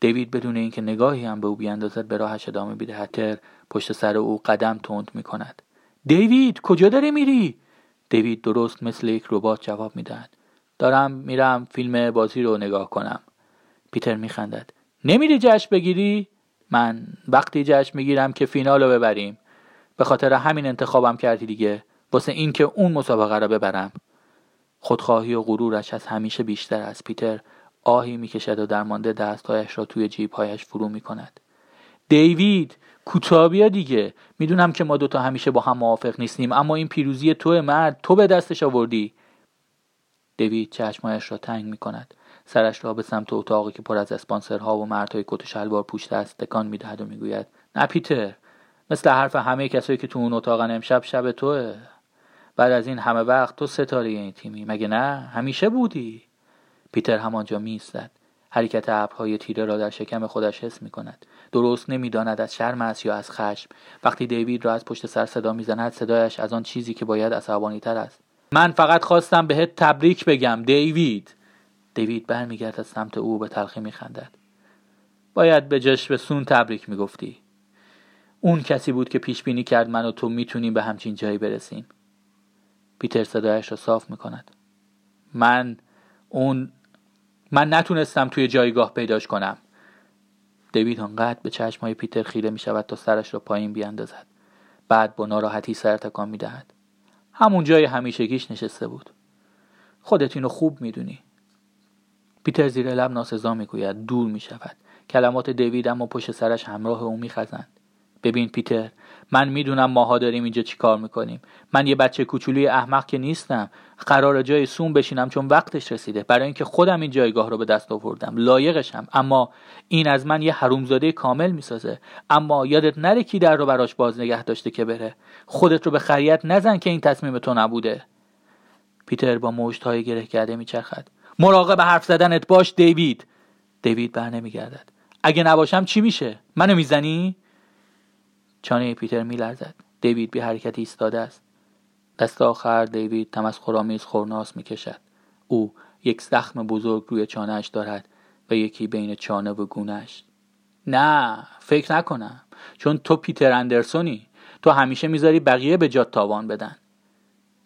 Speaker 1: دیوید بدون اینکه نگاهی هم به او بیاندازد به راهش ادامه می‌دهد. تر پشت سر او قدم تند می‌کند. دیوید کجا داری میری؟ دیوید درست مثل یک ربات جواب می‌دهد. دارم میرم فیلم بازی رو نگاه کنم. پیتر میخندد. نمیری جشن بگیری؟ من وقتی جشن می‌گیرم که فینال رو ببریم. به خاطر همین انتخابم کردی دیگه. واسه اینکه اون مسابقه رو ببرم. خودخواهی و غرورش از همیشه بیشتر از پیتر. آهی می‌کشد و درمانده دستهایش را توی جیبهایش فرو می‌کند. دیوید کوتابیا دیگه. می‌دونم که ما دوتا همیشه با هم موافق نیستیم اما این پیروزی تو مرد. تو به دستش آوردی. دیوید چشمایش را تنگ می‌کند. سرش را به سمت اتاقی که پر از اسپانسرها و مردهای کت و شلوار پوشته است تکان می‌دهد و می‌گوید نه پیتر مثل حرف همه کسایی که تو اون اتاقن امشب شب توه بعد از این همه وقت تو ستاره این تیمی مگه نه همیشه بودی پیتر همانجا میستد حرکت ابرهای تیره را در شکم خودش حس می کند. درست نمی‌داند از شرم است یا از خشم. وقتی دیوید را از پشت سر صدا می‌زند صدایش از آن چیزی که باید عصبانی تر است. من فقط خواستم بهت تبریک بگم دیوید. دیوید برمیگرد از سمت او به تلخی میخندد. باید به جشن سون تبریک می‌گفتی. اون کسی بود که پیش بینی کرد من و تو می‌تونیم به همچین جایی برسیم. پیتر صدایش را صاف می‌کند. من اون من نتونستم توی جایگاه پیداش کنم. دیوید آنقدر به چشمهای پیتر خیره می شود تا سرش را پایین بیاندازد بعد با ناراحتی سر تکان می دهد. همون جای همیشگیش نشسته بود. خودت اینو خوب می‌دونی. پیتر زیر لب ناسزا می‌گوید دور می‌شود. کلمات دیوید اما پشت سرش همراه او میخزند. ببین پیتر من می‌دونم ماها داریم اینجا چی کار می‌کنیم. من یه بچه کوچولوی احمق که نیستم. قرار جای سون بشینم چون وقتش رسیده. برای اینکه خودم این جایگاه رو به دست آوردم. لایقشم. اما این از من یه حرومزاده کامل می‌سازه. اما یادت نره کی در رو براش باز نگه داشته که بره. خودت رو به خریت نزن که این تصمیم تو نبوده. پیتر با مشت های گره کرده میچرخد. مراقب حرف زدنت باش دیوید. دیوید بر نمیگردد. اگه نباشم چی میشه؟ منو می‌زنی؟ چانه پیتر میلرزد. دیوید بی حرکت ایستاده است. دست آخر دیوید تمسخرآمیز خورناس می‌کشد. او یک زخم بزرگ روی چانهش دارد و یکی بین چانه و گونهش نه فکر نکنم. چون تو پیتر اندرسونی. تو همیشه می‌ذاری بقیه به جات تاوان بدن.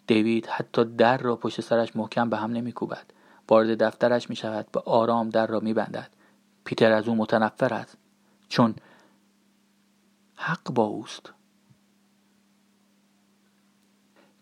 Speaker 1: دیوید حتی در را پشت سرش محکم به هم نمیکوبد. وارد دفترش می شود به آرام در را می بندد. پیتر از او متنفر است چون حق با اوست.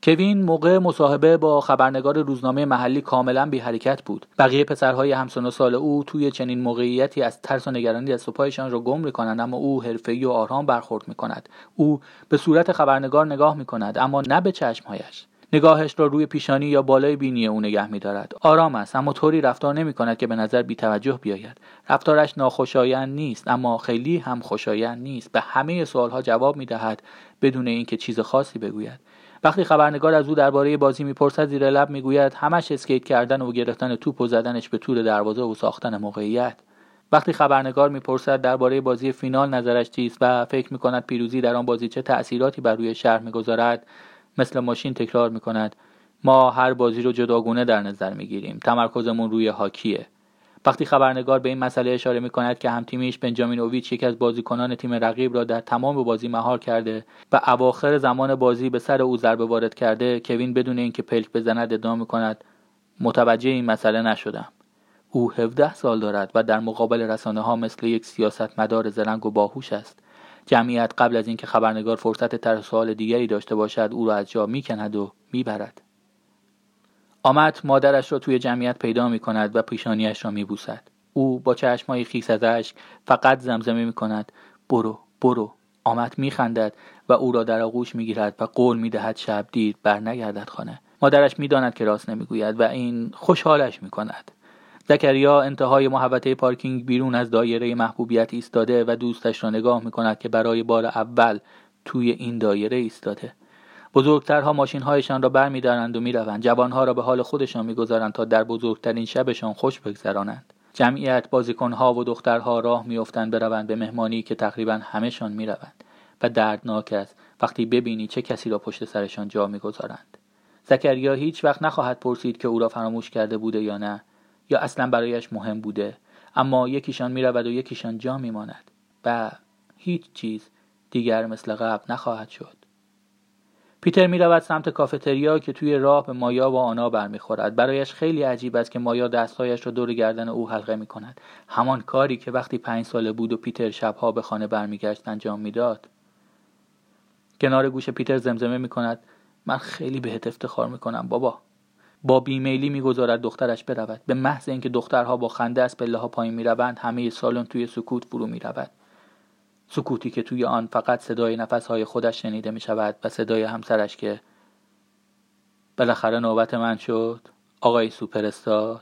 Speaker 1: کوین موقع مصاحبه با خبرنگار روزنامه محلی کاملا بی حرکت بود. بقیه پسرهای همسن و سال او توی چنین موقعیتی از ترس و نگرانی دست و پایشان را گم می‌کنند اما او حرفهای و آرام برخورد می‌کند. او به صورت خبرنگار نگاه می‌کند اما نه به چشمهایش. نگاهش را روی پیشانی یا بالای بینی او نگه می دارد. آرام است اما طوری رفتار نمی کند که به نظر بی توجه بیاید. رفتارش ناخوشایند نیست اما خیلی هم خوشایند نیست. به همه سوالها جواب می دهد بدون اینکه چیز خاصی بگوید. وقتی خبرنگار از او درباره بازی می‌پرسد زیر لب می‌گوید همش اسکیت کردن و گرفتن توپ و زدنش به طول دروازه و ساختن موقعیت وقتی خبرنگار می‌پرسد درباره بازی فینال نظرش چیست و فکر می‌کند پیروزی در آن بازی چه تأثیراتی بر روی شهر می‌گذارد مثل ماشین تکرار می‌کند. ما هر بازی رو جداگونه در نظر می‌گیریم. تمرکزمون روی هاکیه. وقتی خبرنگار به این مسئله اشاره می کند که هم تیمیش بنجامین اوویچ یکی از بازیکنان تیم رقیب را در تمام بازی مهار کرده و اواخر زمان بازی به سر او ضربه وارد کرده کوین بدون اینکه پلک بزند ادعا می کند متوجه این مسئله نشدم. او 17 سال دارد و در مقابل رسانه ها مثل یک سیاست مدار زرنگ و باهوش است. جمعیت قبل از اینکه خبرنگار فرصت طرح سوال دیگری داشته باشد او را از جا می‌کند و می‌برد. آمد مادرش را توی جمعیت پیدا می کند و پیشانیش را می بوسد. او با چشمهای خیس از اشک فقط زمزمه می کند برو برو. آمد می خندد و او را در آغوش می گیرد و قول می دهد شب دیر بر نگردد خانه. مادرش می داند که راست نمی‌گوید و این خوشحالش می کند زکریا انتهای محوطه پارکینگ بیرون از دایره محبوبیت ایستاده و دوستش را نگاه می کند که برای بار اول توی این دایره ایستاده. بزرگترها ماشین هایشان را برمیدارند و می‌روند. جوانها را به حال خودشان می‌گذارند تا در بزرگترین شبشان خوش بگذرانند. جمعیت بازیکنها و دخترها راه میافتند بروند به مهمانی که تقریبا همهشان می‌روند و دردناک است. وقتی ببینی چه کسی را پشت سرشان جا می‌گذارند. زکریا هیچ وقت نخواهد پرسید که او را فراموش کرده بوده یا نه. یا اصلا برایش مهم بوده اما یکیشان می‌رود و یکیشان جا میماند و هیچ چیز دیگر مثل قبل نخواهد شد. پیتر می رود سمت کافتریا که توی راه به مایا و آنا برمیخورد. برایش خیلی عجیب است که مایا دستهایش را دور گردن او حلقه می کند همان کاری که وقتی پنج ساله بود و پیتر شبها به خانه برمیگشت انجام می‌داد. کنار گوش پیتر زمزمه می کند من خیلی بهت افتخار می کنم بابا. با بیمیلی می‌گذارد دخترش برود. به محض اینکه دخترها با خنده از پله ها پایین می‌روند همه سالن توی سکوت فرو می‌رود. سکوتی که توی آن فقط صدای نفسهای خودش شنیده می شود و صدای همسرش که بالاخره نوبت من شد آقای سوپرستار.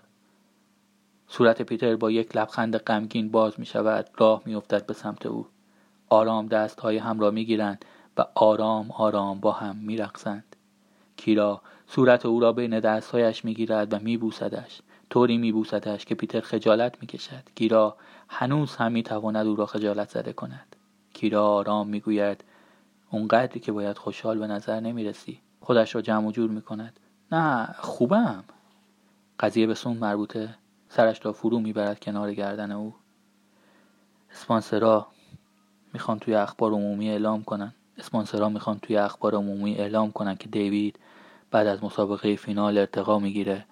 Speaker 1: صورت پیتر با یک لبخند غمگین باز می شود راه می افتد به سمت او. آرام دست های هم را می گیرند و آرام آرام با هم می رقصند. کیرا. صورت او را بین دستهایش می گیرد و می بوسدش طوری می بوسدش که پیتر خجالت می کشد کیرا هنوز هم می تواند او را خجالت زده کند. کیرا آرام می‌گوید اونقدری که باید خوشحال به نظر نمی‌رسی. خودش را جمع و جور می‌کند. نه خوبم. قضیه به سون مربوطه. سرش را فرو می‌برد کنار گردن او. اسپانسرا می‌خوان توی اخبار عمومی اعلام کنن. اسپانسرا می‌خوان توی اخبار عمومی اعلام کنن که دیوید بعد از مسابقه فینال ارتقا می‌گیره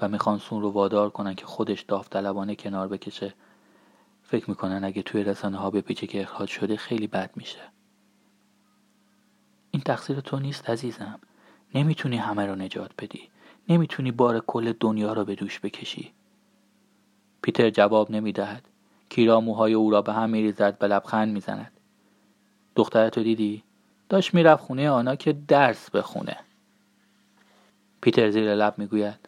Speaker 1: و می‌خوان سون رو وادار کنن که خودش داوطلبانه کنار بکشه. فکر می‌کنن اگه توی رسانه ها بپیچه که اخراج شده خیلی بد میشه. این تقصیر تو نیست عزیزم. نمی‌تونی همه رو نجات بدی. نمی‌تونی بار کل دنیا رو به دوش بکشی. پیتر جواب نمی‌دهد. کیرا موهای او را به هم میریزد و لبخند می‌زند. دخترتو دیدی؟ داشت می‌رفت خونه آنا که درس بخونه. پیتر زیر لب می‌گوید.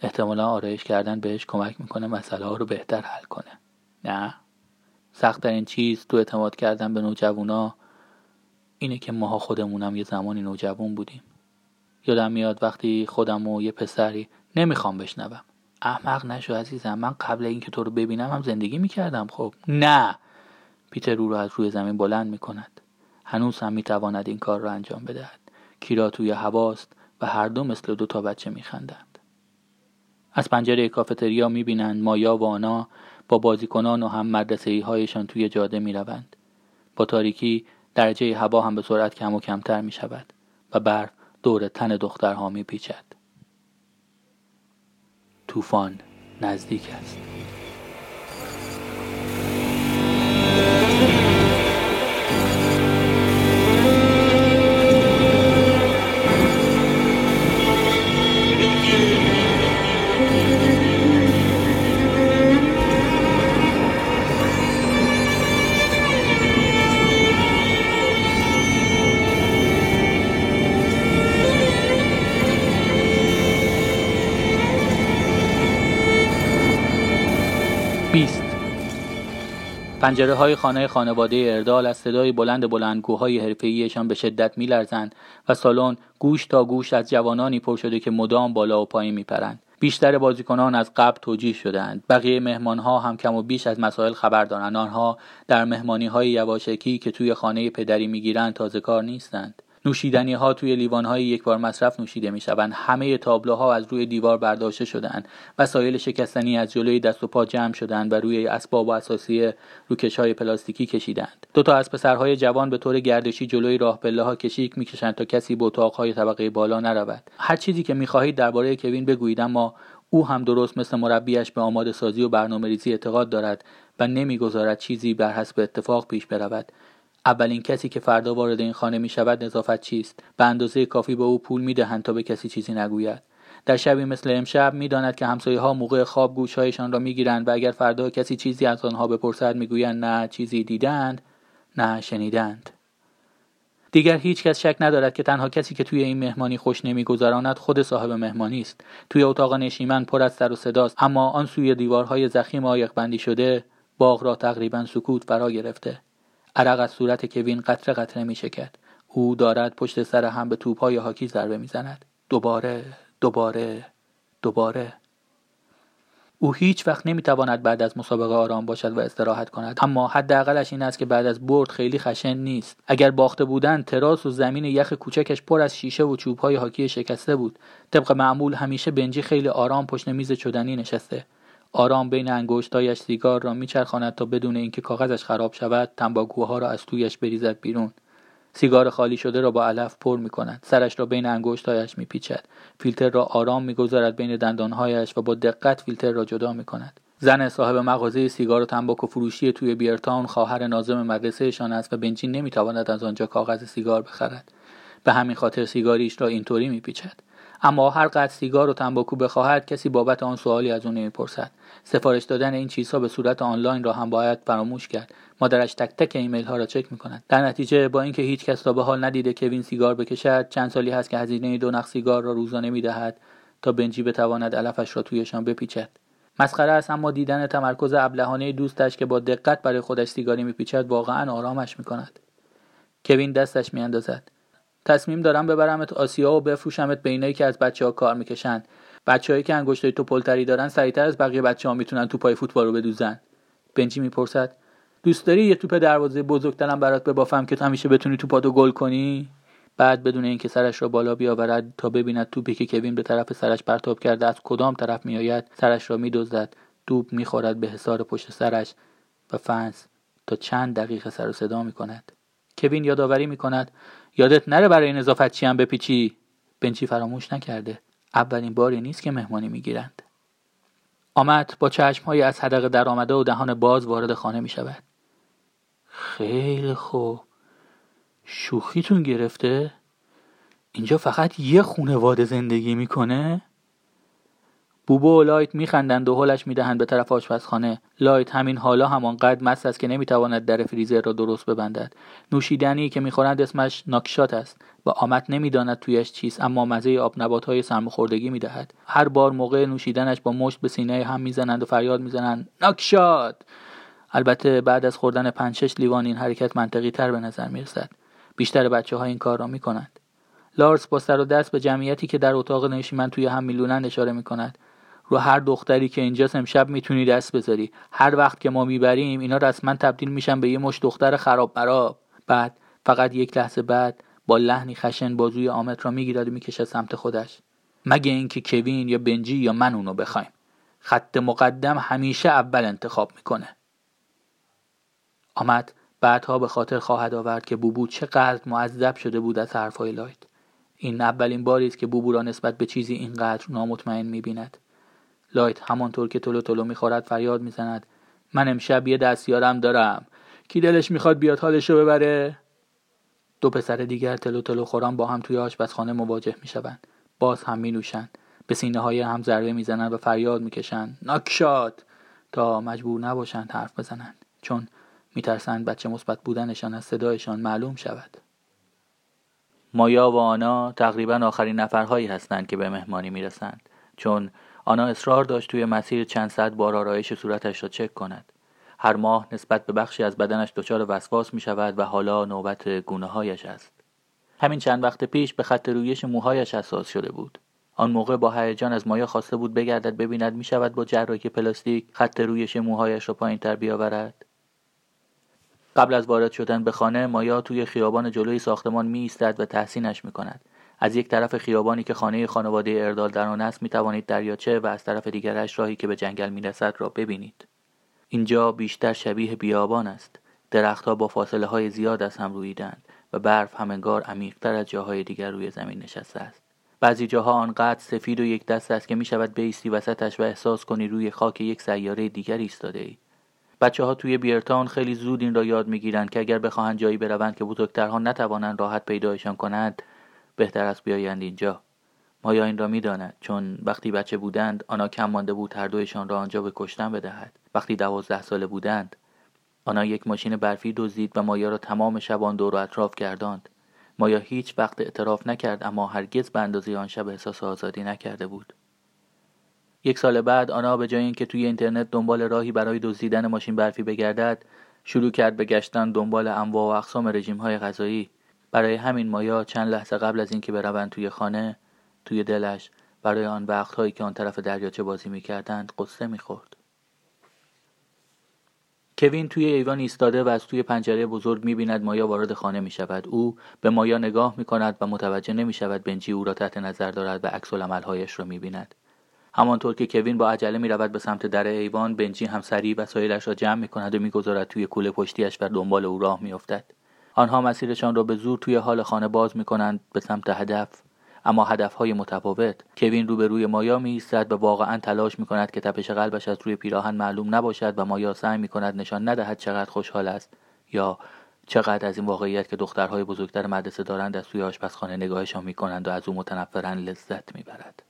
Speaker 1: احتمالا آرایش کردن بهش کمک می‌کنه مسئله ها رو بهتر حل کنه. نه. سختترین چیز تو اعتماد کردن به نوجوانا اینه که ماها خودمونم یه زمانی نوجوان بودیم. یادم میاد وقتی خودم و یه پسری نمی‌خوام بشنوم. احمق نشو عزیزم. من قبل اینکه تو رو ببینم هم زندگی می‌کردم خب؟ نه. پیتر رو رو از روی زمین بلند می‌کند. هنوز هم می‌تواند این کار را انجام بدهد. کیرا توی هواست. و هر دو مثل دو تا بچه میخندند از پنجره کافتریا می‌بینند مایا و آنا با بازیکنان و هم مدرسه هایشان توی جاده می‌روند با تاریکی درجه هوا هم به سرعت کم و کمتر می شود و برف دور تن دخترها می پیچد. طوفان نزدیک است. پنجره های خانه خانواده اردال از صدای بلند بلندگوهای حرفه‌ایشان به شدت میلرزند و سالن گوش تا گوش از جوانانی پر شده که مدام بالا و پایین میپرند. بیشتر بازیکنان از قبل توجیه شدهاند. بقیه مهمان ها هم کم و بیش از مسائل خبر دارند. آنها در مهمانی های یواشکی که توی خانه پدری می‌گیرند تازه کار نیستند. نوشیدنی ها توی لیوان های یک بار مصرف نوشیده می شوند همه تابلوها از روی دیوار برداشته شدند وسایل شکستنی از جلوی دست و پا جمع شدند و روی اسباب و اساسی روکش های پلاستیکی کشیدند دو تا از پسرهای جوان به طور گردشی جلوی راه پله ها کشیک می‌کشند تا کسی به اتاقهای طبقه بالا نرود. هر چیزی که می‌خواهید درباره کوین بگویید اما او هم درست مثل مربیش به آماده سازی و برنامه ریزی اعتقاد دارد و نمی‌گذارد چیزی بر حسب اتفاق پیش برود. اولین کسی که فردا وارد این خانه می شود نظافت چیست؟ به اندازه کافی به او پول می دهند تا به کسی چیزی نگوید. در شبی مثل امشب می‌داند که همسایه ها موقع خواب گوشهایشان را می‌گیرند و اگر فردا کسی چیزی از آنها بپرسد می‌گویند نه چیزی دیدند نه شنیدند. دیگر هیچ کس شک ندارد که تنها کسی که توی این مهمانی خوش نمیگذراند خود صاحب مهمانی است. توی اتاق نشیمن پر از سر و صداست اما آن سوی دیوارهای زخیم آیق بندی شده باغ را تقریبا سکوت فرا گرفته. عرق از صورت کوین قطره قطره می شکد. او دارد پشت سر هم به توپهای هاکی ضربه می‌زند. دوباره دوباره دوباره. او هیچ وقت نمی‌تواند بعد از مسابقه آرام باشد و استراحت کند. اما حداقلش این است که بعد از برد خیلی خشن نیست. اگر باخته بودند تراس و زمین یخ کوچکش پر از شیشه و چوبهای هاکی شکسته بود. طبق معمول همیشه بنجی خیلی آرام پشت میز چدنی نشسته. آرام بین انگشتایش سیگار را میچرخاند تا بدون اینکه کاغذش خراب شود تنباکوها را از تویش بریزد بیرون سیگار خالی شده را با علف پر می کند. سرش را بین انگشتهایش می پیچد. فیلتر را آرام می گذارد بین دندانهایش و با دقت فیلتر را جدا می کند. زن صاحب مغازه سیگار و تنباکو فروشی توی بیرتاون خواهر نازم مدرسهشان است و بنجین نمی‌تواند از آنجا کاغذ سیگار بخرد. به همین خاطر سیگاریش را اینطوری میپیچد. اما هر قدر سیگار و تنباکو بخواهد کسی بابت آن سوالی از او نمی‌پرسد. سفارش دادن این چیزها به صورت آنلاین را هم باید فراموش کرد. مادرش تک تک ایمیل ها را چک می کند در نتیجه با اینکه هیچ کس را به حال ندیده کوین سیگار بکشد چند سالی هست که هزینه دو نخ سیگار را روزانه می دهد تا بنجی بتواند علفش را تویشان بپیچد. مسخره است اما دیدن تمرکز ابلهانه دوستش که با دقت برای خودش سیگاری میپیچد واقعا آرامش می کند کوین دستش میاندازد. تصمیم دارم ببرمت آسیا و بفروشمت به اینایی که از بچه ها کار می‌کشن. بچههایی که انگشتای پلتری دارن سریعتر از بقیه بچه ها می‌تونن توپای فوتبال رو بدوزن. بنجی می‌پرسد دوست داری یه توپ دروازه بزرگترم برات ببافم که همیشه بتونی توپاتو گل کنی؟ بعد بدون اینکه سرش را بالا بیاورد تا ببیند توپی که کوین به طرف سرش پرتاب کرده از کدام طرف میآید سرش را میدزدد. توپ می‌خورد به حصار پشت سرش و فنس تا چند دقیقه سر و صدا می‌کند. کوین یادآوری می‌کند یادت نره برای نظافتچی هم بپیچی بنچی فراموش نکرده اولین باری نیست که مهمانی می‌گیرند آمد با های از حدقه در آمده و دهان باز وارد خانه می شود. خیلی خوب. شوخیتون گرفته؟ اینجا فقط یه خونواده زندگی می‌کنه؟ بوبو و لایت میخندند و هلش می‌دهند به طرف آشپزخانه. لایت همین حالا همانقدر مست است که نمی‌تواند در فریزر را درست ببندد. نوشیدنی که می‌خورند اسمش knockshot است. و آمد نمی‌داند تویش چیست اما مزه آب نبات های سرماخوردگی می‌دهد. هر بار موقع نوشیدنش با مشت به سینه هم می‌زنند و فریاد می‌زنند knockshot! البته بعد از خوردن پنج شش لیوان این حرکت منطقی تر به نظر می‌رسد. بیشتر بچه ها این کار را می‌کنند. لارس با سر و دست به جمعیتی که در اتاق نشیمن توی هم میلونند اشاره می‌کند. رو هر دختری که اینجاست امشب می‌تونی دست بذاری. هر وقت که ما می‌بریم اینا رسما تبدیل میشن به یه مش دختر خراب مراب بعد فقط یک لحظه بعد با لحنی خشن بازوی آمد را می‌گیرد و می‌کشد سمت خودش. مگه اینکه کوین یا بنجی یا من اونو بخوایم. خط مقدم همیشه اول انتخاب می‌کنه. آمد بعدها به خاطر خواهد آورد که بوبو چقدر معذب شده بود از حرفهای لایت. این اولین باری است که بوبو را نسبت به چیزی اینقدر نامطمئن می‌بیند. لایت همانطور که تلو تلو می‌خورد فریاد می‌زند. من امشب یه دستیارم دارم. کی دلش می‌خواد بیاد حالش رو ببره؟ دو پسر دیگر تلو تلو خوران با هم توی آشپزخانه مواجه می‌شوند. باز هم می نوشند به سینه های هم ضربه می‌زنند و فریاد می‌کشند. ناکشاد! تا مجبور نباشند حرف بزنند. چون میترسند بچه مثبت بودنشان از صدایشان معلوم شود. مایا و آنا تقریبا آخرین نفرهایی هستند که به مهمانی می‌رسند. چون آنا اصرار داشت توی مسیر چند ساعت بار آرایش صورتش را چک کند. هر ماه نسبت به بخشی از بدنش دچار وسواس می شود و حالا نوبت گونه هایش است. همین چند وقت پیش به خط رویش موهایش حساس شده بود. آن موقع با هیجان از مایا خواسته بود بگردد ببیند می شود با جراحی پلاستیک خط رویش موهایش را پایین تر بیاورد. قبل از وارد شدن به خانه مایا توی خیابان جلوی ساختمان می ایستد و تحسینش می کند از یک طرف خیابانی که خانه خانواده اردال در آن است می توانید دریاچه و از طرف دیگرش راهی که به جنگل می رسد را ببینید. اینجا بیشتر شبیه بیابان است. درختها با فاصله های زیاد از هم رویدند و برف همنگار عمیقتر از جاهای دیگر روی زمین نشسته است. بعضی جاها آنقدر سفید و یک دست است که می شود بیستی وسطش و احساس کنی روی خاک یک سیاره دیگر ایستاده ای. بچه ها توی بیرتان خیلی زود این را یاد می‌گیرند که اگر بخواهند جایی بروند که بزرگترها نتوانند راحت پیدایشان کنند بهتر است بیایند اینجا. مایا این را می‌داند چون وقتی بچه بودند آنها کم مانده بود هر دویشان را آنجا به کشتن بدهد. وقتی دوازده ساله بودند آنها یک ماشین برفی دزدید و مایا را تمام شبان دور و اطراف گرداند. مایا هیچ وقت اعتراف نکرد اما هرگز به اندازه آن شب احساس آزادی نکرده بود. یک سال بعد آنها به جای اینکه توی اینترنت دنبال راهی برای دزدیدن ماشین برفی بگردد شروع کرد به گشتن دنبال انواع و اقسام رژیم های غذایی. برای همین مایا چند لحظه قبل از اینکه بروند توی خانه توی دلش برای آن وقتهایی که آن طرف دریاچه بازی می‌کردند قصه می‌خورد. کوین توی ایوان ایستاده و از توی پنجره بزرگ می‌بیند مایا وارد خانه می‌شود. او به مایا نگاه می‌کند و متوجه نمی‌شود بنجی او را تحت نظر دارد و عکس العملهایش را می‌بیند. همانطور که کوین با عجله می‌رود به سمت در ایوان بنجی هم سریع وسایلش را جمع می‌کند و می‌گذارد توی کوله پشتیش و دنبال او راه میافتد. آنها مسیرشان را به زور توی حال خانه باز می‌کنند به سمت هدف اما هدفهای متفاوت کوین روبروی مایا می ایستد و واقعا تلاش می کند که تپش قلبش از روی پیراهن معلوم نباشد و مایا سعی می کند نشان ندهد چقدر خوشحال است یا چقدر از این واقعیت که دخترهای بزرگتر مدرسه دارند از توی آشپزخانه نگاهشان می کنند و از او متنفرن لذت می برد.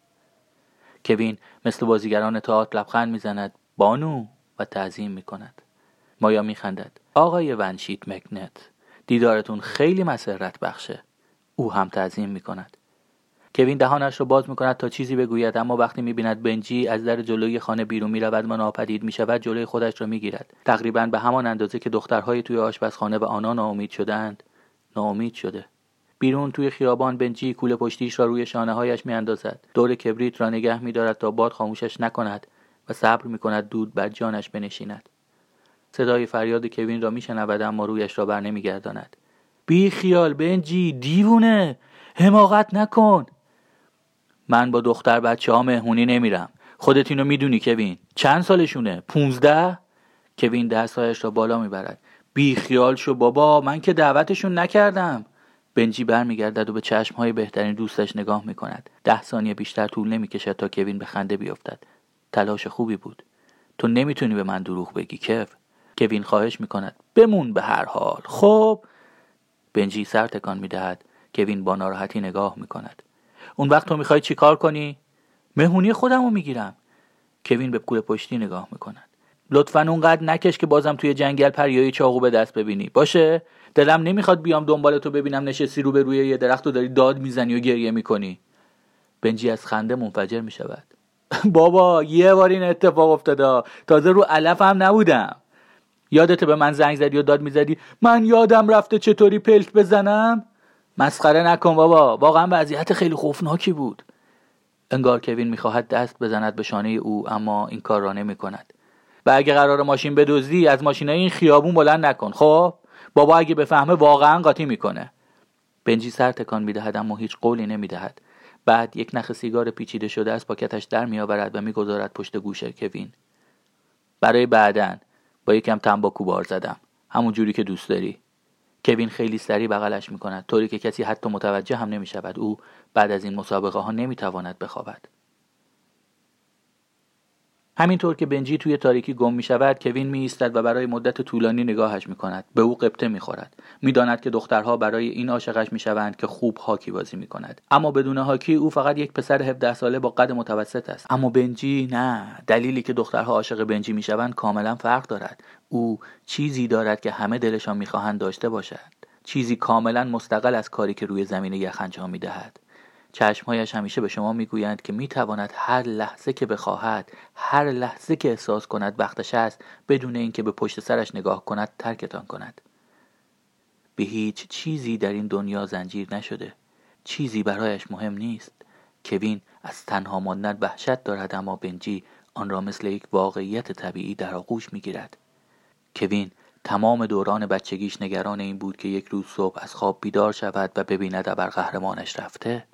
Speaker 1: کوین مثل بازیگران تئاتر لبخند می‌زند بانو و تعظیم می کند. مایا می خندد. آقای ونشیت مکنت دیدارتون خیلی مسرت بخشه. او هم تعظیم می کند. کوین دهانش را باز می‌کند تا چیزی بگوید اما وقتی می‌بیند بنجی از در جلوی خانه بیرون می‌رود و ناپدید می‌شود جلوی خودش را می‌گیرد تقریبا به همان اندازه که دخترهای توی آشپزخانه و آنها ناامید شدند ناامید شده بیرون توی خیابان بنجی کوله پشتیش را روی شانه هایش میاندازد دور کبریت را نگه میدارد تا باد خاموشش نکند و صبر می‌کند دود بر جانش بنشیند صدای فریاد کوین را میشنود اما رویش را بر نمیگرداند. بی خیال بنجی دیوونه! حماقت نکن! من با دختر بچه ها مهمونی نمیرم. خودت اینو می‌دونی کوین. چند سالشونه؟ پونزده؟ کوین دستهایش را بالا می‌برد. بی خیال شو بابا من که دعوتشون نکردم. بنجی برمیگردد و به های بهترین دوستش نگاه می‌کند. ده ثانیه بیشتر طول نمی‌کشد تا کوین به خنده بیفتد. تلاش خوبی بود. تو نمی‌تونی به من دروغ بگی کف کوین خواهش می‌کند. بمون به هر حال. خب بنجی سر تکان می‌دهد. کوین با ناراحتی نگاه می‌کند. اون وقت تو می‌خوای چیکار کنی؟ مهمونی خودمو می‌گیرم. کوین به کوله پشتی نگاه می‌کند. لطفا اونقدر نکش که بازم توی جنگل پریایی چاقو به دست ببینی. باشه؟ دلم نمی‌خواد بیام دنبال تو ببینم نشستی رو به روی یه درخت و داری داد می‌زنی و گریه می‌کنی. بنجی از خنده منفجر می‌شود. بابا یه بار این اتفاق افتاده. تازه رو علف هم نبودم. یادت به من زنگ زدی و داد می‌زدی من یادم رفته چطوری پلک بزنم؟ مسخره نکن بابا واقعا وضعیت خیلی خوفناکی بود. انگار کوین می‌خواهد دست بزند به شانه او اما این کار را نمی کند و اگه قرار ماشین بدزدی از ماشین این خیابون بلند نکن خب؟ بابا اگه بفهمه واقعا قاطی می‌کنه. بنجی سر تکان می‌دهد اما هیچ قولی نمی‌دهد. بعد یک نخ سیگار پیچیده شده از پاکتش در میآورد و می‌گذارد پشت گوش کوین. برای بعدن با یکم تنباکو بار زدم. همون جوری که دوست داری. کوین خیلی سریع بغلش می کند طوری که کسی حتی متوجه هم نمی شود او بعد از این مسابقه ها نمی تواند بخوابد. همینطور که بنجی توی تاریکی گم می شود کوین می ایستد و برای مدت طولانی نگاهش می کند به او قبطه می خورد می داند که دخترها برای این عاشقش می شوند که خوب هاکی بازی می کند اما بدون هاکی او فقط یک پسر 17 ساله با قد متوسط است. اما بنجی نه. دلیلی که دخترها عاشق بنجی می شوند کاملا فرق دارد. او چیزی دارد که همه دلشان می‌خواهند داشته باشد. چیزی کاملا مستقل از کاری که روی زمین یخ انجام می دهد چشمهایش همیشه به شما می‌گویند که می‌تواند هر لحظه که بخواهد هر لحظه که احساس کند وقتش است بدون اینکه به پشت سرش نگاه کند ترکتان کند. به هیچ چیزی در این دنیا زنجیر نشده. چیزی برایش مهم نیست. کوین از تنها ماندن وحشت دارد اما بنجی آن را مثل یک واقعیت طبیعی در آغوش می‌گیرد. کوین تمام دوران بچگیش نگران این بود که یک روز صبح از خواب بیدار شود و ببیند ابر قهرمانش رفته.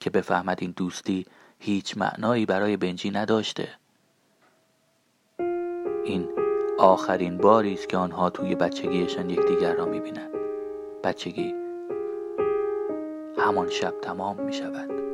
Speaker 1: که بفهمد این دوستی هیچ معنایی برای بنجی نداشته. این آخرین باری است که آنها توی بچگیشان یکدیگر را می‌بینند. بچگی همان شب تمام می شود